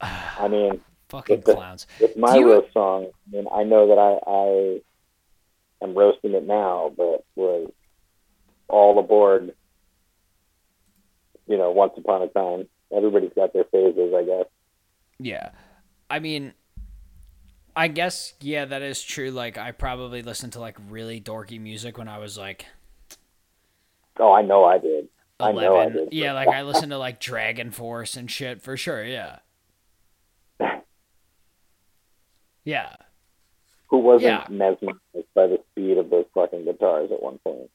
I mean, Fucking the- clowns. With my you- roast song, I mean, I know that I, I am roasting it now, but was all aboard. You know, once upon a time, everybody's got their phases, I guess. Yeah. I mean, I guess, yeah, that is true. Like, I probably listened to, like, really dorky music when I was, like, Oh, I know I did. I know I did. Yeah, like, I listened to, like, Dragon Force and shit, for sure, yeah. Yeah. Who wasn't Yeah. mesmerized by the speed of those fucking guitars at one point?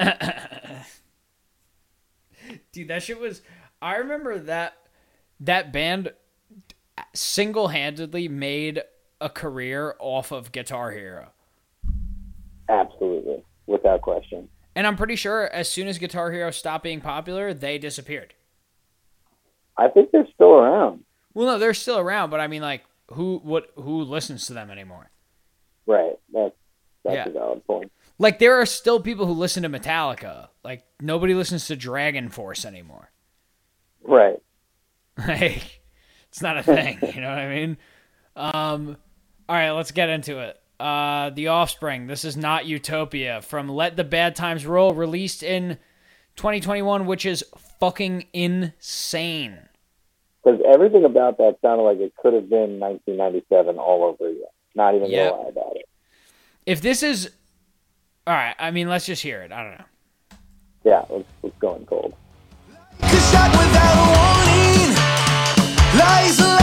Dude, that shit was. I remember that that band single handedly made a career off of Guitar Hero. Absolutely, without question. And I'm pretty sure as soon as Guitar Hero stopped being popular, they disappeared. I think they're still around. Well, no, they're still around, but I mean, like, who what who listens to them anymore? Right. That's that's Yeah. a valid point. Like, there are still people who listen to Metallica. Like, nobody listens to Dragon Force anymore. Right. Like, it's not a thing. you know what I mean? Um, all right, let's get into it. Uh, The Offspring. This is not Utopia from Let the Bad Times Roll, released in 2021, which is fucking insane. Because everything about that sounded like it could have been 1997 all over again. Not even Yep. gonna lie about it. If this is, all right. I mean, let's just hear it. I don't know. Yeah, let's, let's go in cold. Lies a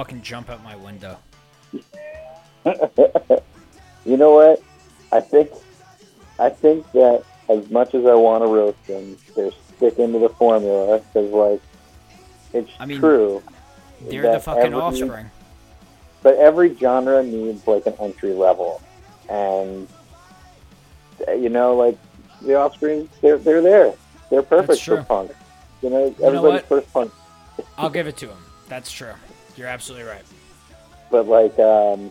fucking jump out my window. You know what? I think I think that as much as I want to roast them, they're sticking to the formula because, like, it's I mean, true. They're the fucking every- offspring. But every genre needs like an entry level, and you know, like the Offspring, they're they're there. They're perfect for punk. You know, know everybody's what? first punk. I'll give it to him. That's true. You're absolutely right. but like um,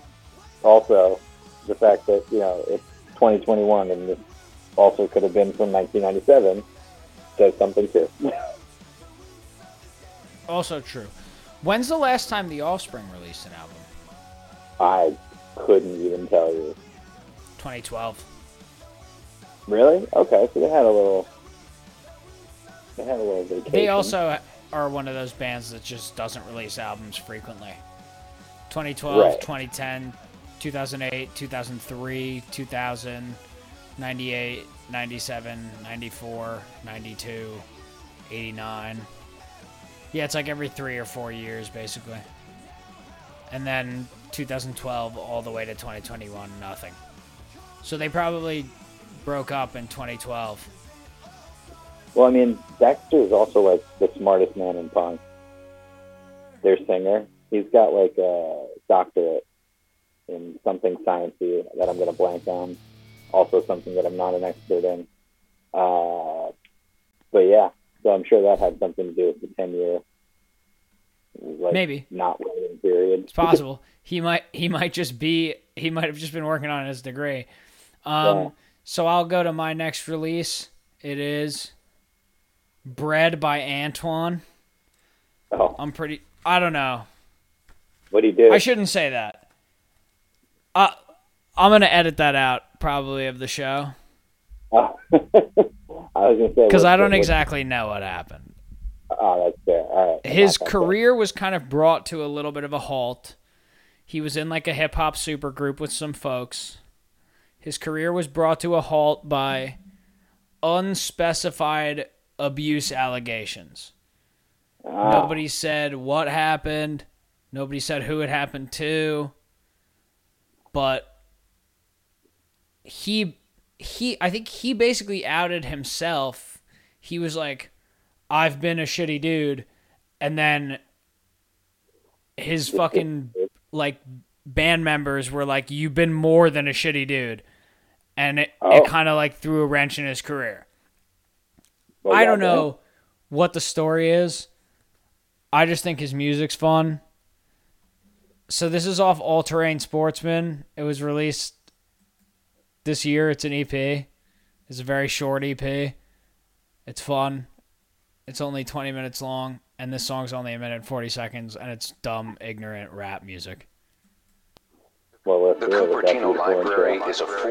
also the fact that you know it's 2021 and this also could have been from 1997 says something too. Also true. When's the last time the Offspring released an album? I couldn't even tell you. 2012. Really? Okay, so they had a little. They had a little vacation. They also are one of those bands that just doesn't release albums frequently. 2012, Right. 2010, 2008, 2003, 2000, 98, 97, 94, 92, 89. Yeah, it's like every three or four years, basically. And then 2012 all the way to 2021, nothing. So they probably broke up in 2012. Well, I mean, Dexter is also like the smartest man in punk. Their singer, he's got like a doctorate in something sciencey that I'm going to blank on. Also, something that I'm not an expert in. Uh, but yeah, so I'm sure that had something to do with the 10 year, like, Maybe. not waiting period. It's possible. he might he might just be he might have just been working on his degree. Um Yeah. so I'll go to my next release. It is Bread by Antwon. oh, I'm pretty I don't know. what do you do? I shouldn't say that. Uh I'm going to edit that out probably of the show Oh. I was going to say cuz I don't exactly know what happened. Oh, that's fair. All right. his Not that bad. career was kind of brought to a little bit of a halt. He was in like a hip hop super group with some folks. His career was brought to a halt by unspecified abuse allegations. Ah, Nobody said what happened. Nobody said who it happened to. But he he I think he basically outed himself. He was like I've been a shitty dude and then his fucking like band members were like you've been more than a shitty dude and it, Oh. it kind of like threw a wrench in his career. Well, I don't goddamn. know what the story is. I just think his music's fun. So this is off All Terrain Sportsman. It was released this year. It's an EP. It's a very short EP. It's fun. It's only 20 minutes long, and this song's only a minute and 40 seconds, and it's dumb, ignorant rap music. Well, The do it. That's Cupertino beautiful Library is a full.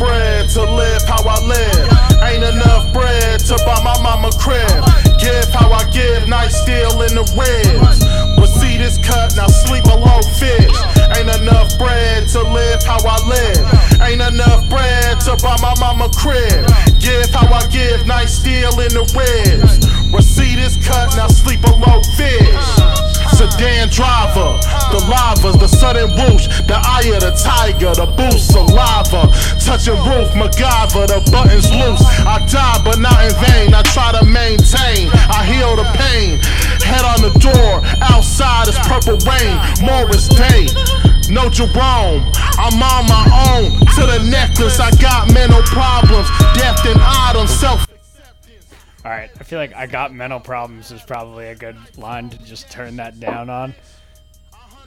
Bread to live how I live. Ain't enough bread to buy my mama crib. Give how I give, night still in the ribs. Well, see this cut, now sleep below fish. Ain't enough bread to live how I live. Ain't enough bread to buy my mama crib. Give how I give, night still in the ribs. Well, see this cut, now sleep below fish. Sedan driver, the lavas, the sudden whoosh, the eye of the tiger, the boost saliva, touching roof, MacGyver, the buttons loose. I die, but not in vain. I try to maintain, I heal the pain. Head on the door, outside is purple rain. Morris Day, no Jerome. I'm on my own. To the necklace, I got mental problems, death and autumn, self. All right, I feel like I got mental problems is probably a good line to just turn that down on.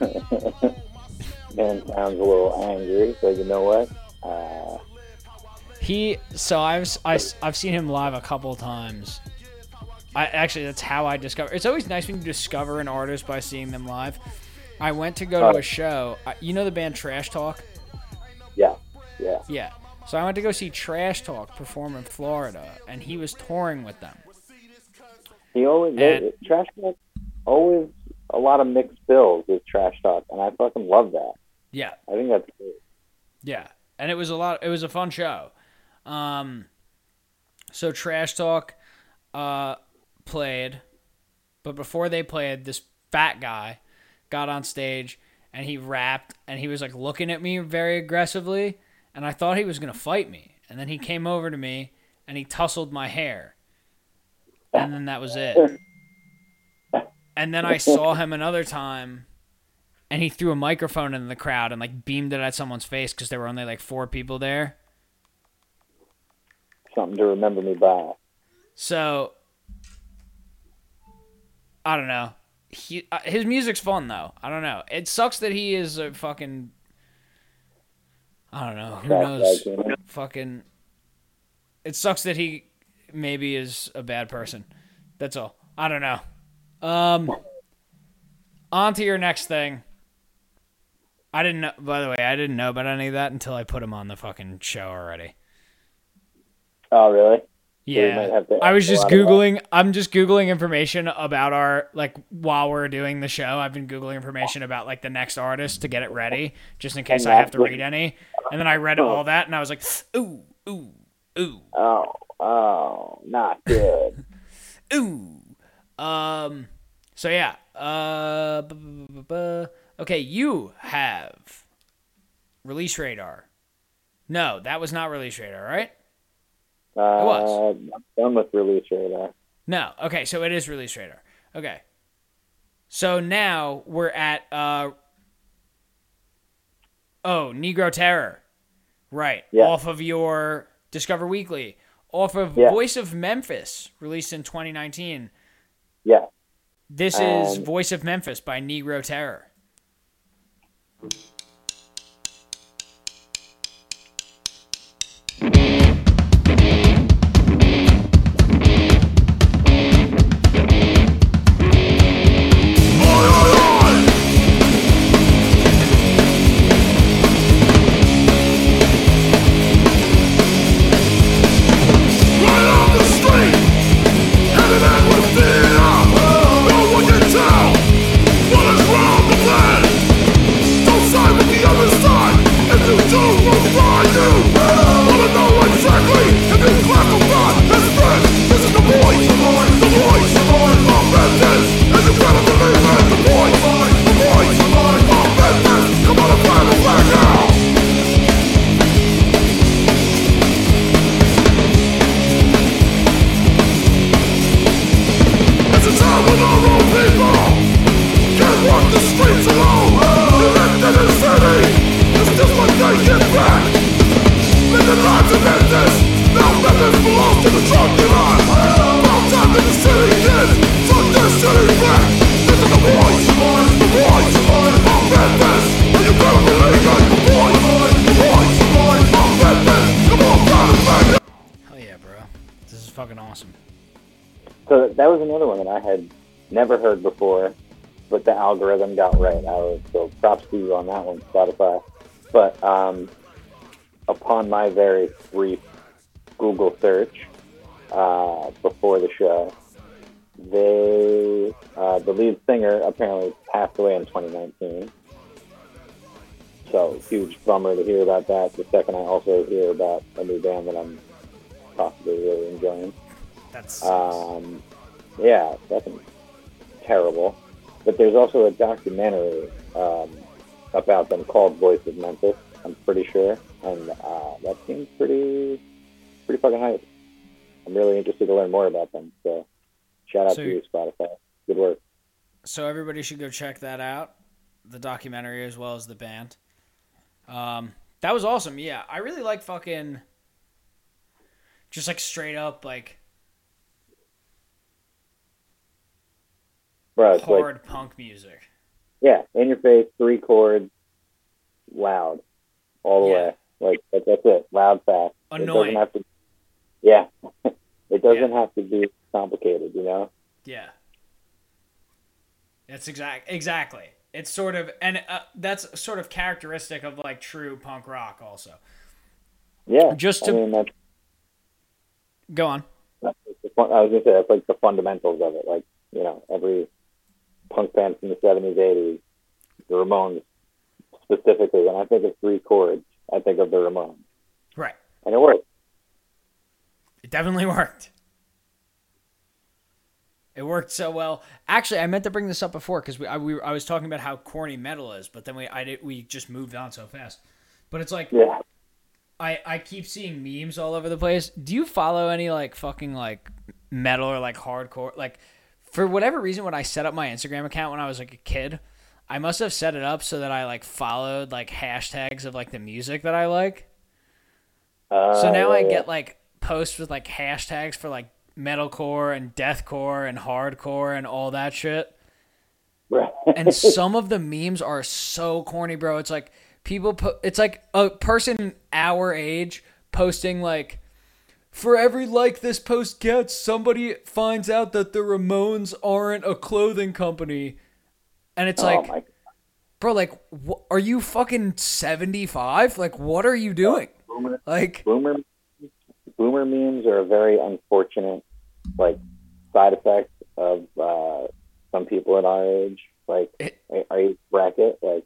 Man sounds a little angry, so you know what? Uh, He so I've s- I, have seen him live a couple times. I actually that's how I discover. It's always nice when you discover an artist by seeing them live. I went to go to a show. You know the band Trash Talk? yeah, yeah. Yeah. So I went to go see Trash Talk perform in Florida, and he was touring with them. He always And- trash talk. Always a lot of mixed bills with trash talk, and I fucking love that. Yeah, I think that's great. yeah, and it was a lot. It was a fun show. Um, so Trash Talk, uh, played, but before they played, this fat guy got on stage and he rapped and he was like looking at me very aggressively, and I thought he was gonna fight me, and then he came over to me and he tussled my hair, and then that was it. And then I saw him another time and he threw a microphone in the crowd and like beamed it at someone's face because there were only like four people there. Something to remember me by. So I don't know. He uh, his music's fun though. I don't know. It sucks that he is a fucking. I don't know. Who knows? bag, you know? Fucking. It sucks that he maybe is a bad person. That's all. I don't know. Um. On to your next thing. I didn't know. By the way, I didn't know about any of that until I put him on the fucking show already. Oh, really? Yeah, might have to I was just googling. I'm just googling information about our like while we're doing the show. I've been googling information about like the next artist to get it ready, just in case I have to read any. And then I read all that, and I was like, ooh, ooh, ooh, Oh, oh, not good. ooh. Um. So yeah. Uh. bu- bu- bu- Okay, you have release radar. No, that was not release radar, right? Uh, was. I'm done with release radar. No. Okay, so it is release radar. Okay. So now we're at uh Oh, Negro Terror. Right. Yeah. Off of your Discover Weekly. Off of Yeah. Voice of Memphis, released in 2019. Yeah. This is Um, Voice of Memphis by Negro Terror. Hear about that. The second I also hear about a new band that I'm possibly really enjoying. That's Um, yeah, that's terrible. But there's also a documentary um, about them called Voice of Memphis. I'm pretty sure, and uh, that seems pretty, pretty fucking hype. I'm really interested to learn more about them. So, shout out So to you, Spotify. Good work. so everybody should go check that out, the documentary as well as the band. Um, that was awesome. Yeah, I really like fucking, just like straight up like Bro, it's like hard punk music. yeah, in your face, three chords, loud, all the Yeah. way. Like that, that's it, loud, fast. It Annoying. doesn't have to. Yeah, it doesn't have to be complicated, you know. Yeah. That's exact exactly. It's sort of and uh, that's sort of characteristic of like true punk rock also. Yeah, Just I to- mean, Go on. that's the fun, I was gonna say that's like the fundamentals of it. Like you know, every punk band from the seventies, eighties, the Ramones specifically, when I think of three chords, I think of the Ramones, Right. and it worked. It definitely worked. It worked so well. Actually, I meant to bring this up before because we I, we I was talking about how corny metal is, but then we I did we just moved on so fast. But it's like Yeah. I I keep seeing memes all over the place. Do you follow any like fucking like metal or like hardcore like for whatever reason when I set up my Instagram account when I was like a kid, I must have set it up so that I like followed like hashtags of like the music that I like. Uh, So now I yeah, get like posts with like hashtags for like metalcore and deathcore and hardcore and all that shit. yeah. And some of the memes are so corny, bro. It's like people put it's like a person our age posting like for every like this post gets, somebody finds out that the Ramones aren't a clothing company. And it's oh like, bro, like, wh- are you fucking 75? Like, what are you doing? boomer, Like, boomer, boomer memes are a very unfortunate, like, side effect of uh, some people in our age, like our age bracket. Like,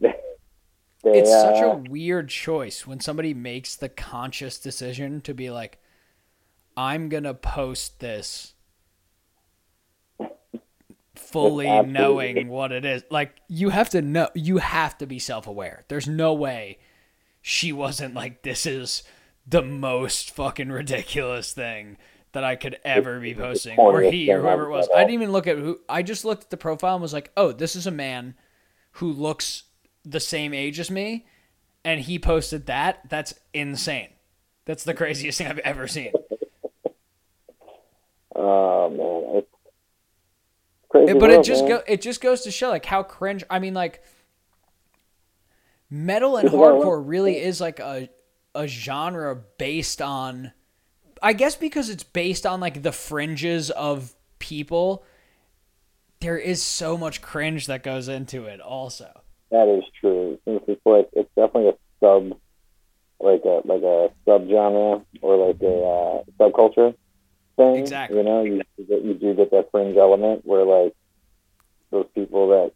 they, it's such uh, a weird choice when somebody makes the conscious decision to be like i'm gonna post this fully knowing what it is like you have to know you have to be self-aware there's no way she wasn't like this is the most fucking ridiculous thing that I could ever be posting, or he, or whoever it was. I didn't even look at who. I just looked at the profile and was like, "Oh, this is a man who looks the same age as me, and he posted that. That's insane. That's the craziest thing I've ever seen. Oh man, it's crazy. It- but it just man. go it just goes to show like how cringe. I mean, like metal and hardcore really is like a a genre based on, I guess because it's based on like the fringes of people. There is so much cringe that goes into it. Also, That is true. It's like it's definitely a sub, like a like a sub genre or like a uh, subculture thing. Exactly. You know, you you do get that fringe element where like those people that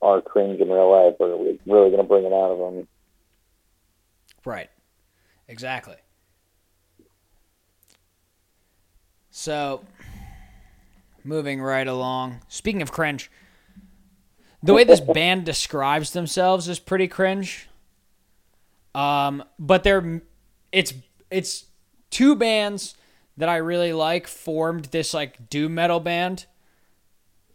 are cringe in real life are really going to bring it out of them. right? Exactly. So, moving right along. Speaking of cringe, the way this band describes themselves is pretty cringe. Um, but they're it's it's two bands that I really like formed this like doom metal band.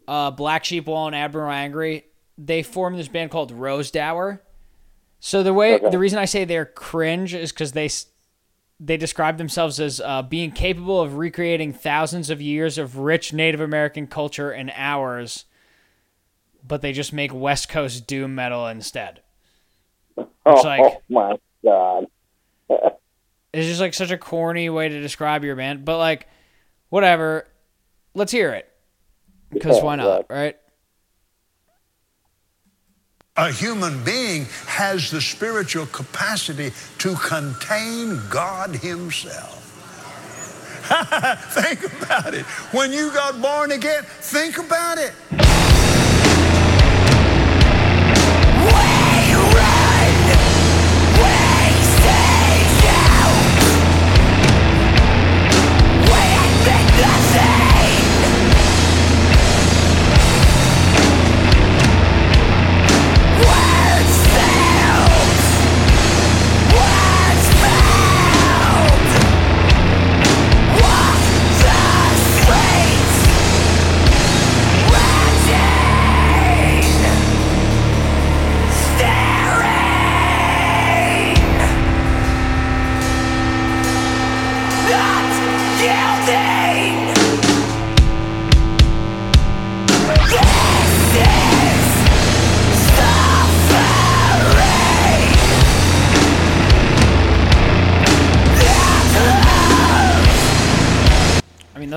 Uh, Black Sheep Wall and Admiral Angry. They formed this band called Rose Dower. So the way Okay. the reason I say they're cringe is because they they describe themselves as uh, being capable of recreating thousands of years of rich Native American culture in hours, but they just make West Coast doom metal instead. Oh, like- oh my god! It's just like such a corny way to describe your band, but like, whatever. Let's hear it. Because Yeah, why not, right? A human being has the spiritual capacity to contain God Himself. think about it. When you got born again, think about it.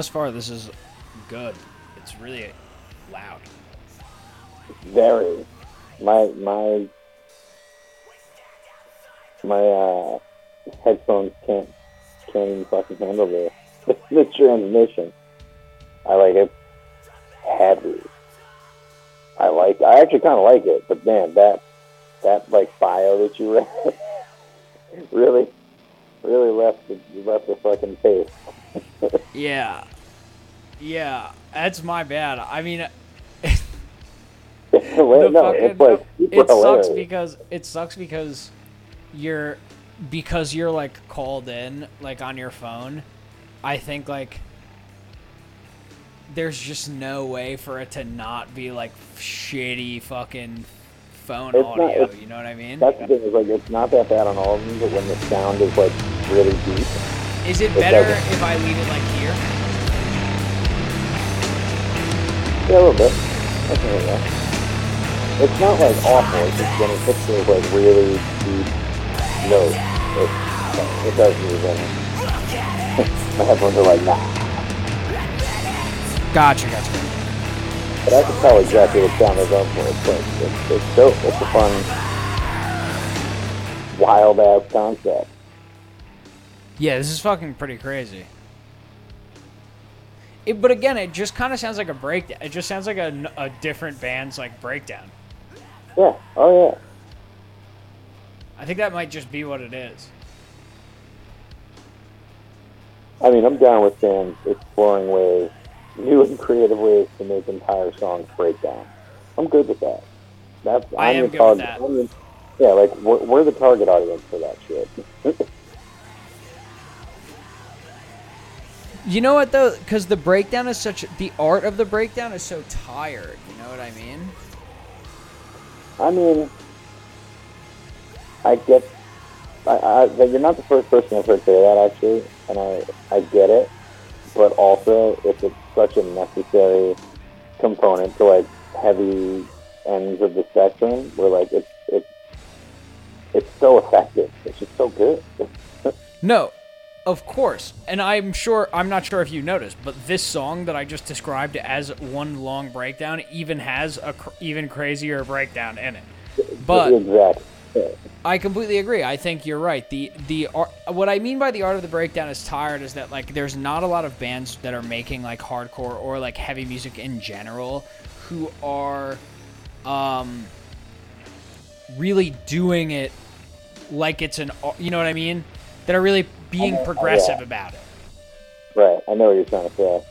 Thus far, this is good. It's really loud. Very. My my my uh, headphones can't can't even fucking handle the the transmission. I like it heavy. I like. I actually kind of like it, but man, that that like bio that you read really, really left the, left a fucking face. Yeah. Yeah, that's my bad. I mean, Well, no, it's like it sucks because it sucks because you're because you're like called in like on your phone. I think like there's just no way for it to not be like shitty fucking phone It's audio. it's- you know what I mean? That's the thing is like it's not that bad on all of them, but when the sound is like really deep, Is it better if I leave it like here? Yeah, a little bit. It's not like awful. It's just when it hits those like really deep notes, it, it does move in. My headphones are like nah, Gotcha, gotcha. but I can tell exactly what sound they're going for. It's like it's, it's dope. It's a fun, wild ass concept. Yeah, this is fucking pretty crazy. It, but again, it just kind of sounds like a breakdown. It just sounds like a different band's like breakdown. Yeah. Oh yeah. I think that might just be what it is. I mean, I'm down with bands exploring ways, new and creative ways to make entire songs break down. I'm good with that. That's I I'm am the good target. with that. The- yeah, like we're, we're the target audience for that shit. You know what though? Because the breakdown is such the art of the breakdown is so tired. You know what I mean? I mean, I get. I, I, you're not the first person I've heard say that actually, and I I get it, but also it's such a necessary component to like heavy ends of the spectrum, where like it's it's it's so effective. It's just so good. No, of course. And I'm sure I'm not sure if you noticed, but this song that I just described as one long breakdown even has a cr- even crazier breakdown in it. But exactly. I completely agree. I think you're right. The the art, what I mean by the art of the breakdown is tired is that like there's not a lot of bands that are making like hardcore or like heavy music in general who are um really doing it like it's an you know what I mean? That are really being progressive yeah. about it. Right. I know what you're trying to say.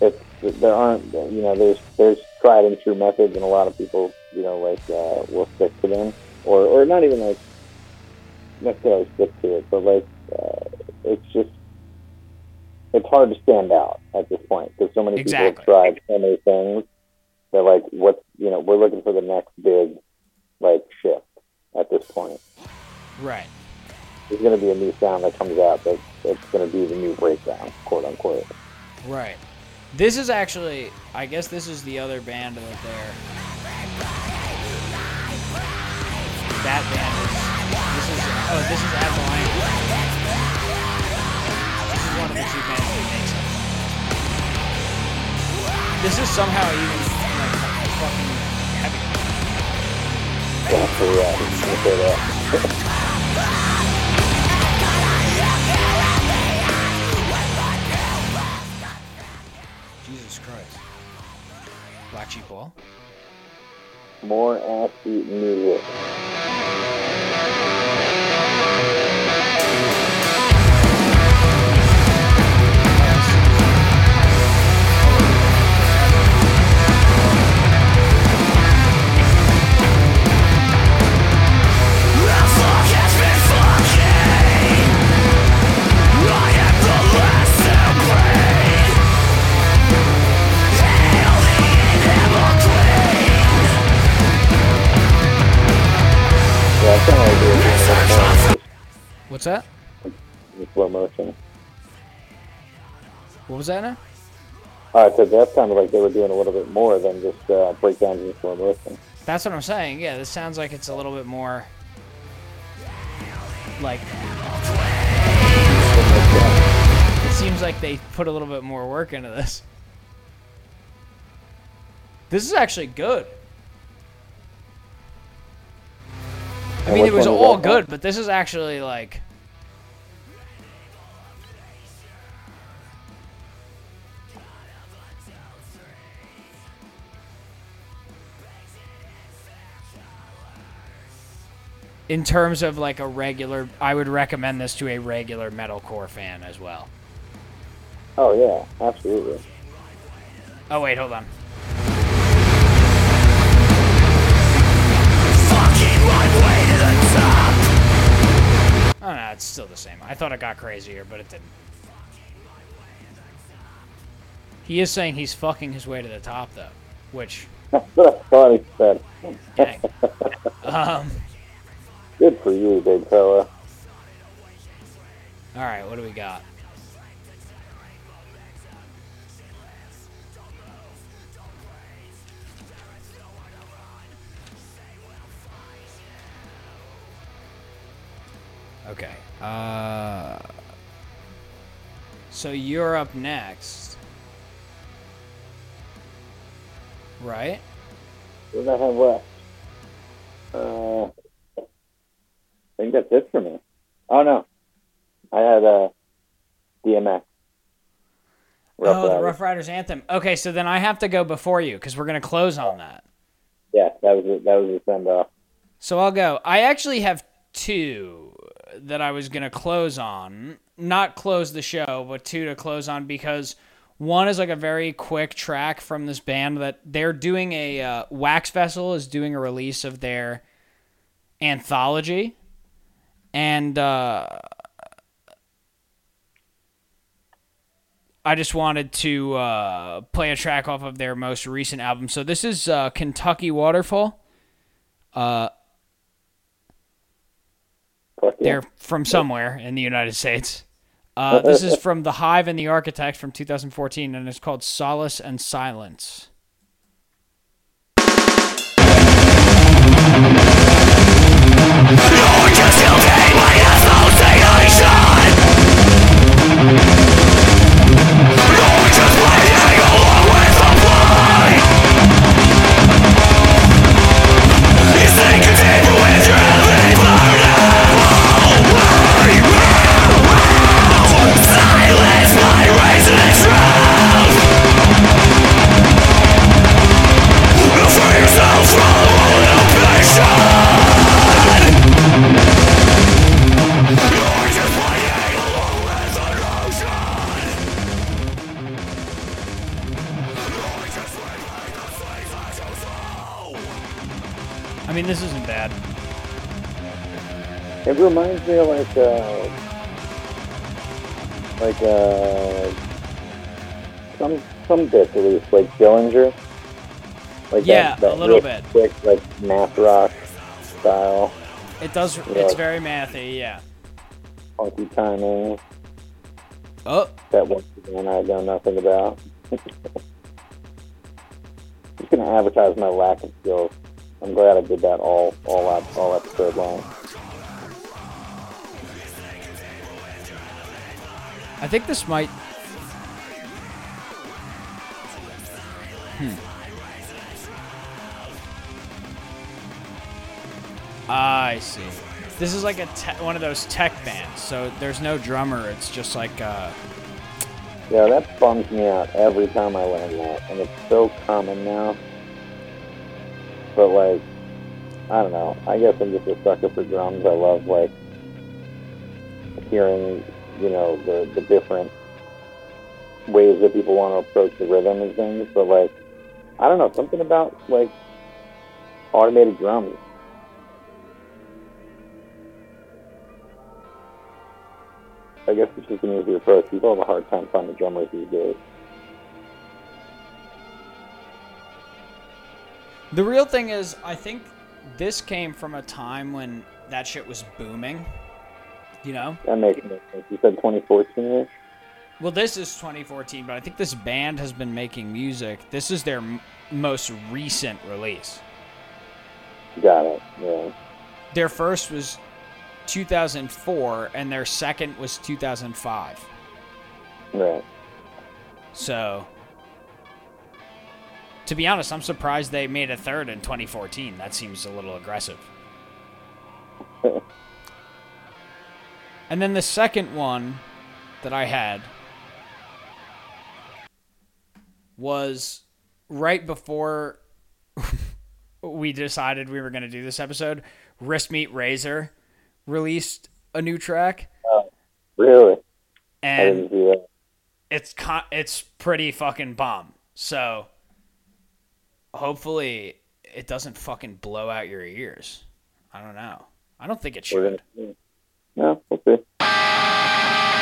It's there aren't you know there's there's tried and true methods and a lot of people you know like uh, will stick to them or or not even like necessarily stick to it but like uh, it's just it's hard to stand out at this point because so many people have tried so many things that like what's you know we're looking for the next big like shift at this point Right. There's going to be a new sound that comes out that that's going to be the new breakdown, quote unquote. Right. This is actually, I guess this is the other band that they're. That band is. This is. Oh, this is Avalanche. This is one of the two bands that makes it. This is somehow even like fucking heavy. Yeah, so yeah, More ass eating. Yeah, What's that? in slow motion. What was that now? Uh, so that sounded like they were doing a little bit more than just uh, breakdowns in slow motion. That's what I'm saying. Yeah, this sounds like it's a little bit more like it seems like they put a little bit more work into this. This is actually good. I mean, it was all good, but this is actually like in terms of like a regular, I would recommend this to a regular metalcore fan as well. Oh yeah, absolutely. Oh wait, hold on. Oh no, it's still the same. I thought it got crazier, but it didn't. He is saying he's fucking his way to the top though, which That's thought said. Um Good for you, big fella. all right, what do we got? Okay. Uh So you're up next. Right? What do I have left? Uh, I think that's it for me. Oh no, I had uh, DMX. Rough oh, the Ruff Ryders anthem. Okay, so then I have to go before you because we're gonna close on that. Yeah, that was it. That was the send off. So I'll go. I actually have two that I was gonna close on. Not close the show, but two to close on because one is like a very quick track from this band that they're doing a uh, Wax Vessel is doing a release of their anthology, and uh, I just wanted to uh, play a track off of their most recent album. So this is uh, Kentucky Waterfall. Yeah. they're from somewhere in the United States. Uh, this is from The Hive and the Architect from 2014, and it's called Solace and Silence. Reminds me of like uh, like uh, some some bits at least, like Dillinger. Like Yeah, that, that a little bit. quick, like math rock style, It does. Yeah. It's very mathy. Yeah. funky timing. Oh, That once again I know nothing about. Just gonna advertise my lack of skills. I'm glad I did that all all all episode long. I think this might. Hmm. I see. This is like a te- one of those tech bands, so there's no drummer. It's just like uh, Yeah, that bums me out every time I learn that, and it's so common now. But like, I don't know. I guess I'm just a sucker for drums. I love like hearing, you know, the the different ways that people want to approach the rhythm and things. But like, I don't know, something about like automated drums. I guess it's just an easier approach. People have a hard time finding drummers these days. the real thing is. I think this came from a time when that shit was booming. You know. That makes sense. You said 2014 ish? Well, this is 2014, but I think this band has been making music. This is their m- most recent release. Got it. Yeah. Their first was 2004, and their second was 2005. Right. So, to be honest, I'm surprised they made a third in 2014. That seems a little aggressive. and then the second one that I had was right before we decided we were going to do this episode. Wrist Meet Razor released a new track, oh, Really? And didn't see that. it's con- it's pretty fucking bomb. So hopefully it doesn't fucking blow out your ears. I don't know. I don't think it should. Gonna see. No,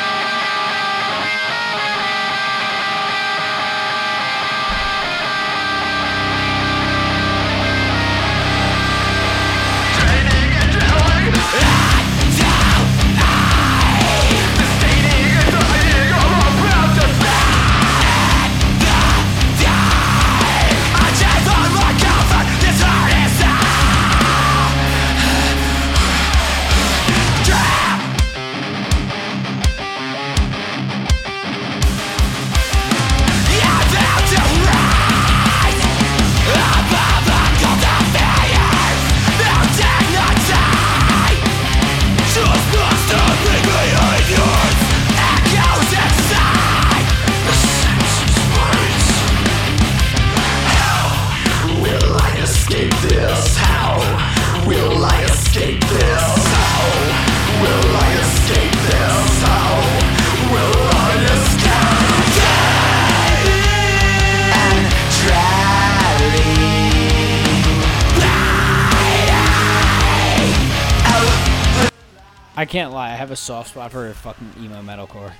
can't lie. I have a soft spot for fucking emo metalcore.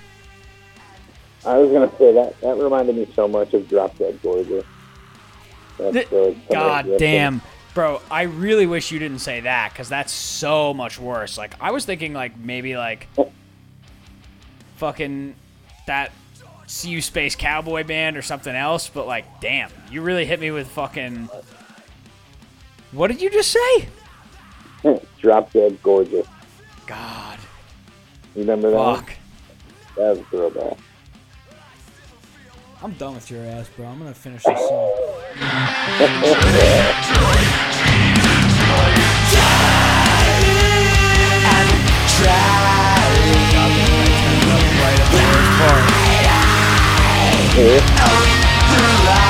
I was gonna say that that reminded me so much of Drop Dead Gorgeous. Th- the- God damn. Bro, I really wish you didn't say that because that's so much worse. Like, I was thinking, like, maybe, like, fucking that SeeYouSpaceCowboy band or something else, but, like, damn. You really hit me with fucking. What did you just say? Drop Dead Gorgeous. God. You remember that? Fuck. That was throwback. I'm done with your ass, bro. I'm gonna finish this song.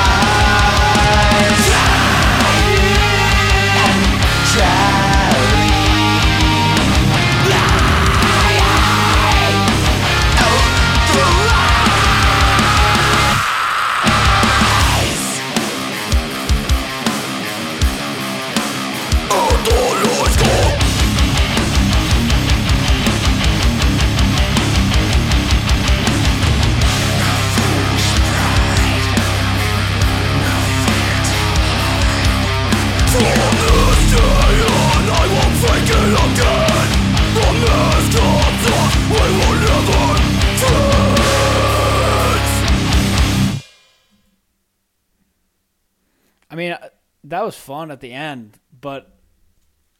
mean, uh, that was fun at the end, but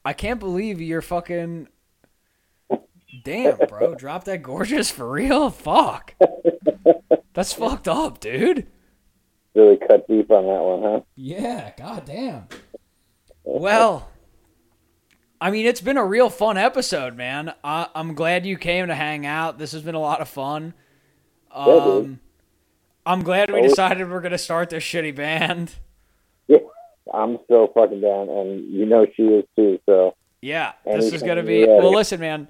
I can't believe you're fucking. Damn, bro. Drop Dead Gorgeous for real? Fuck. That's fucked up, dude. Really cut deep on that one, huh? Yeah, goddamn. Well, I mean, it's been a real fun episode, man. I, I'm glad you came to hang out. This has been a lot of fun. Yeah. Um, I'm glad we decided we're gonna start this shitty band. I'm so fucking down, and you know she is too. So Yeah, this is gonna be. ready. Well, listen, man.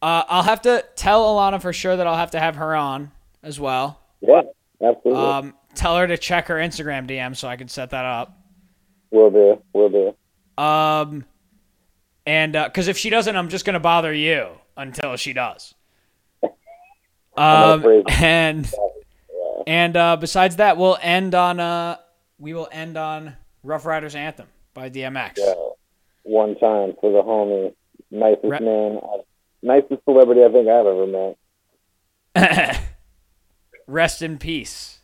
Uh, I'll have to tell Alana for sure that I'll have to have her on as well. yeah, absolutely. Um, tell her to check her Instagram DM so I can set that up. will do. Will do. Um, and because if she doesn't, I'm just gonna bother you until she does. Um, and and uh, besides that, we'll end on uh, we will end on Ruff Ryders Anthem by DMX. Yeah. One time for the homie, nicest Re- man, nicest celebrity I think I've ever met. Rest in peace.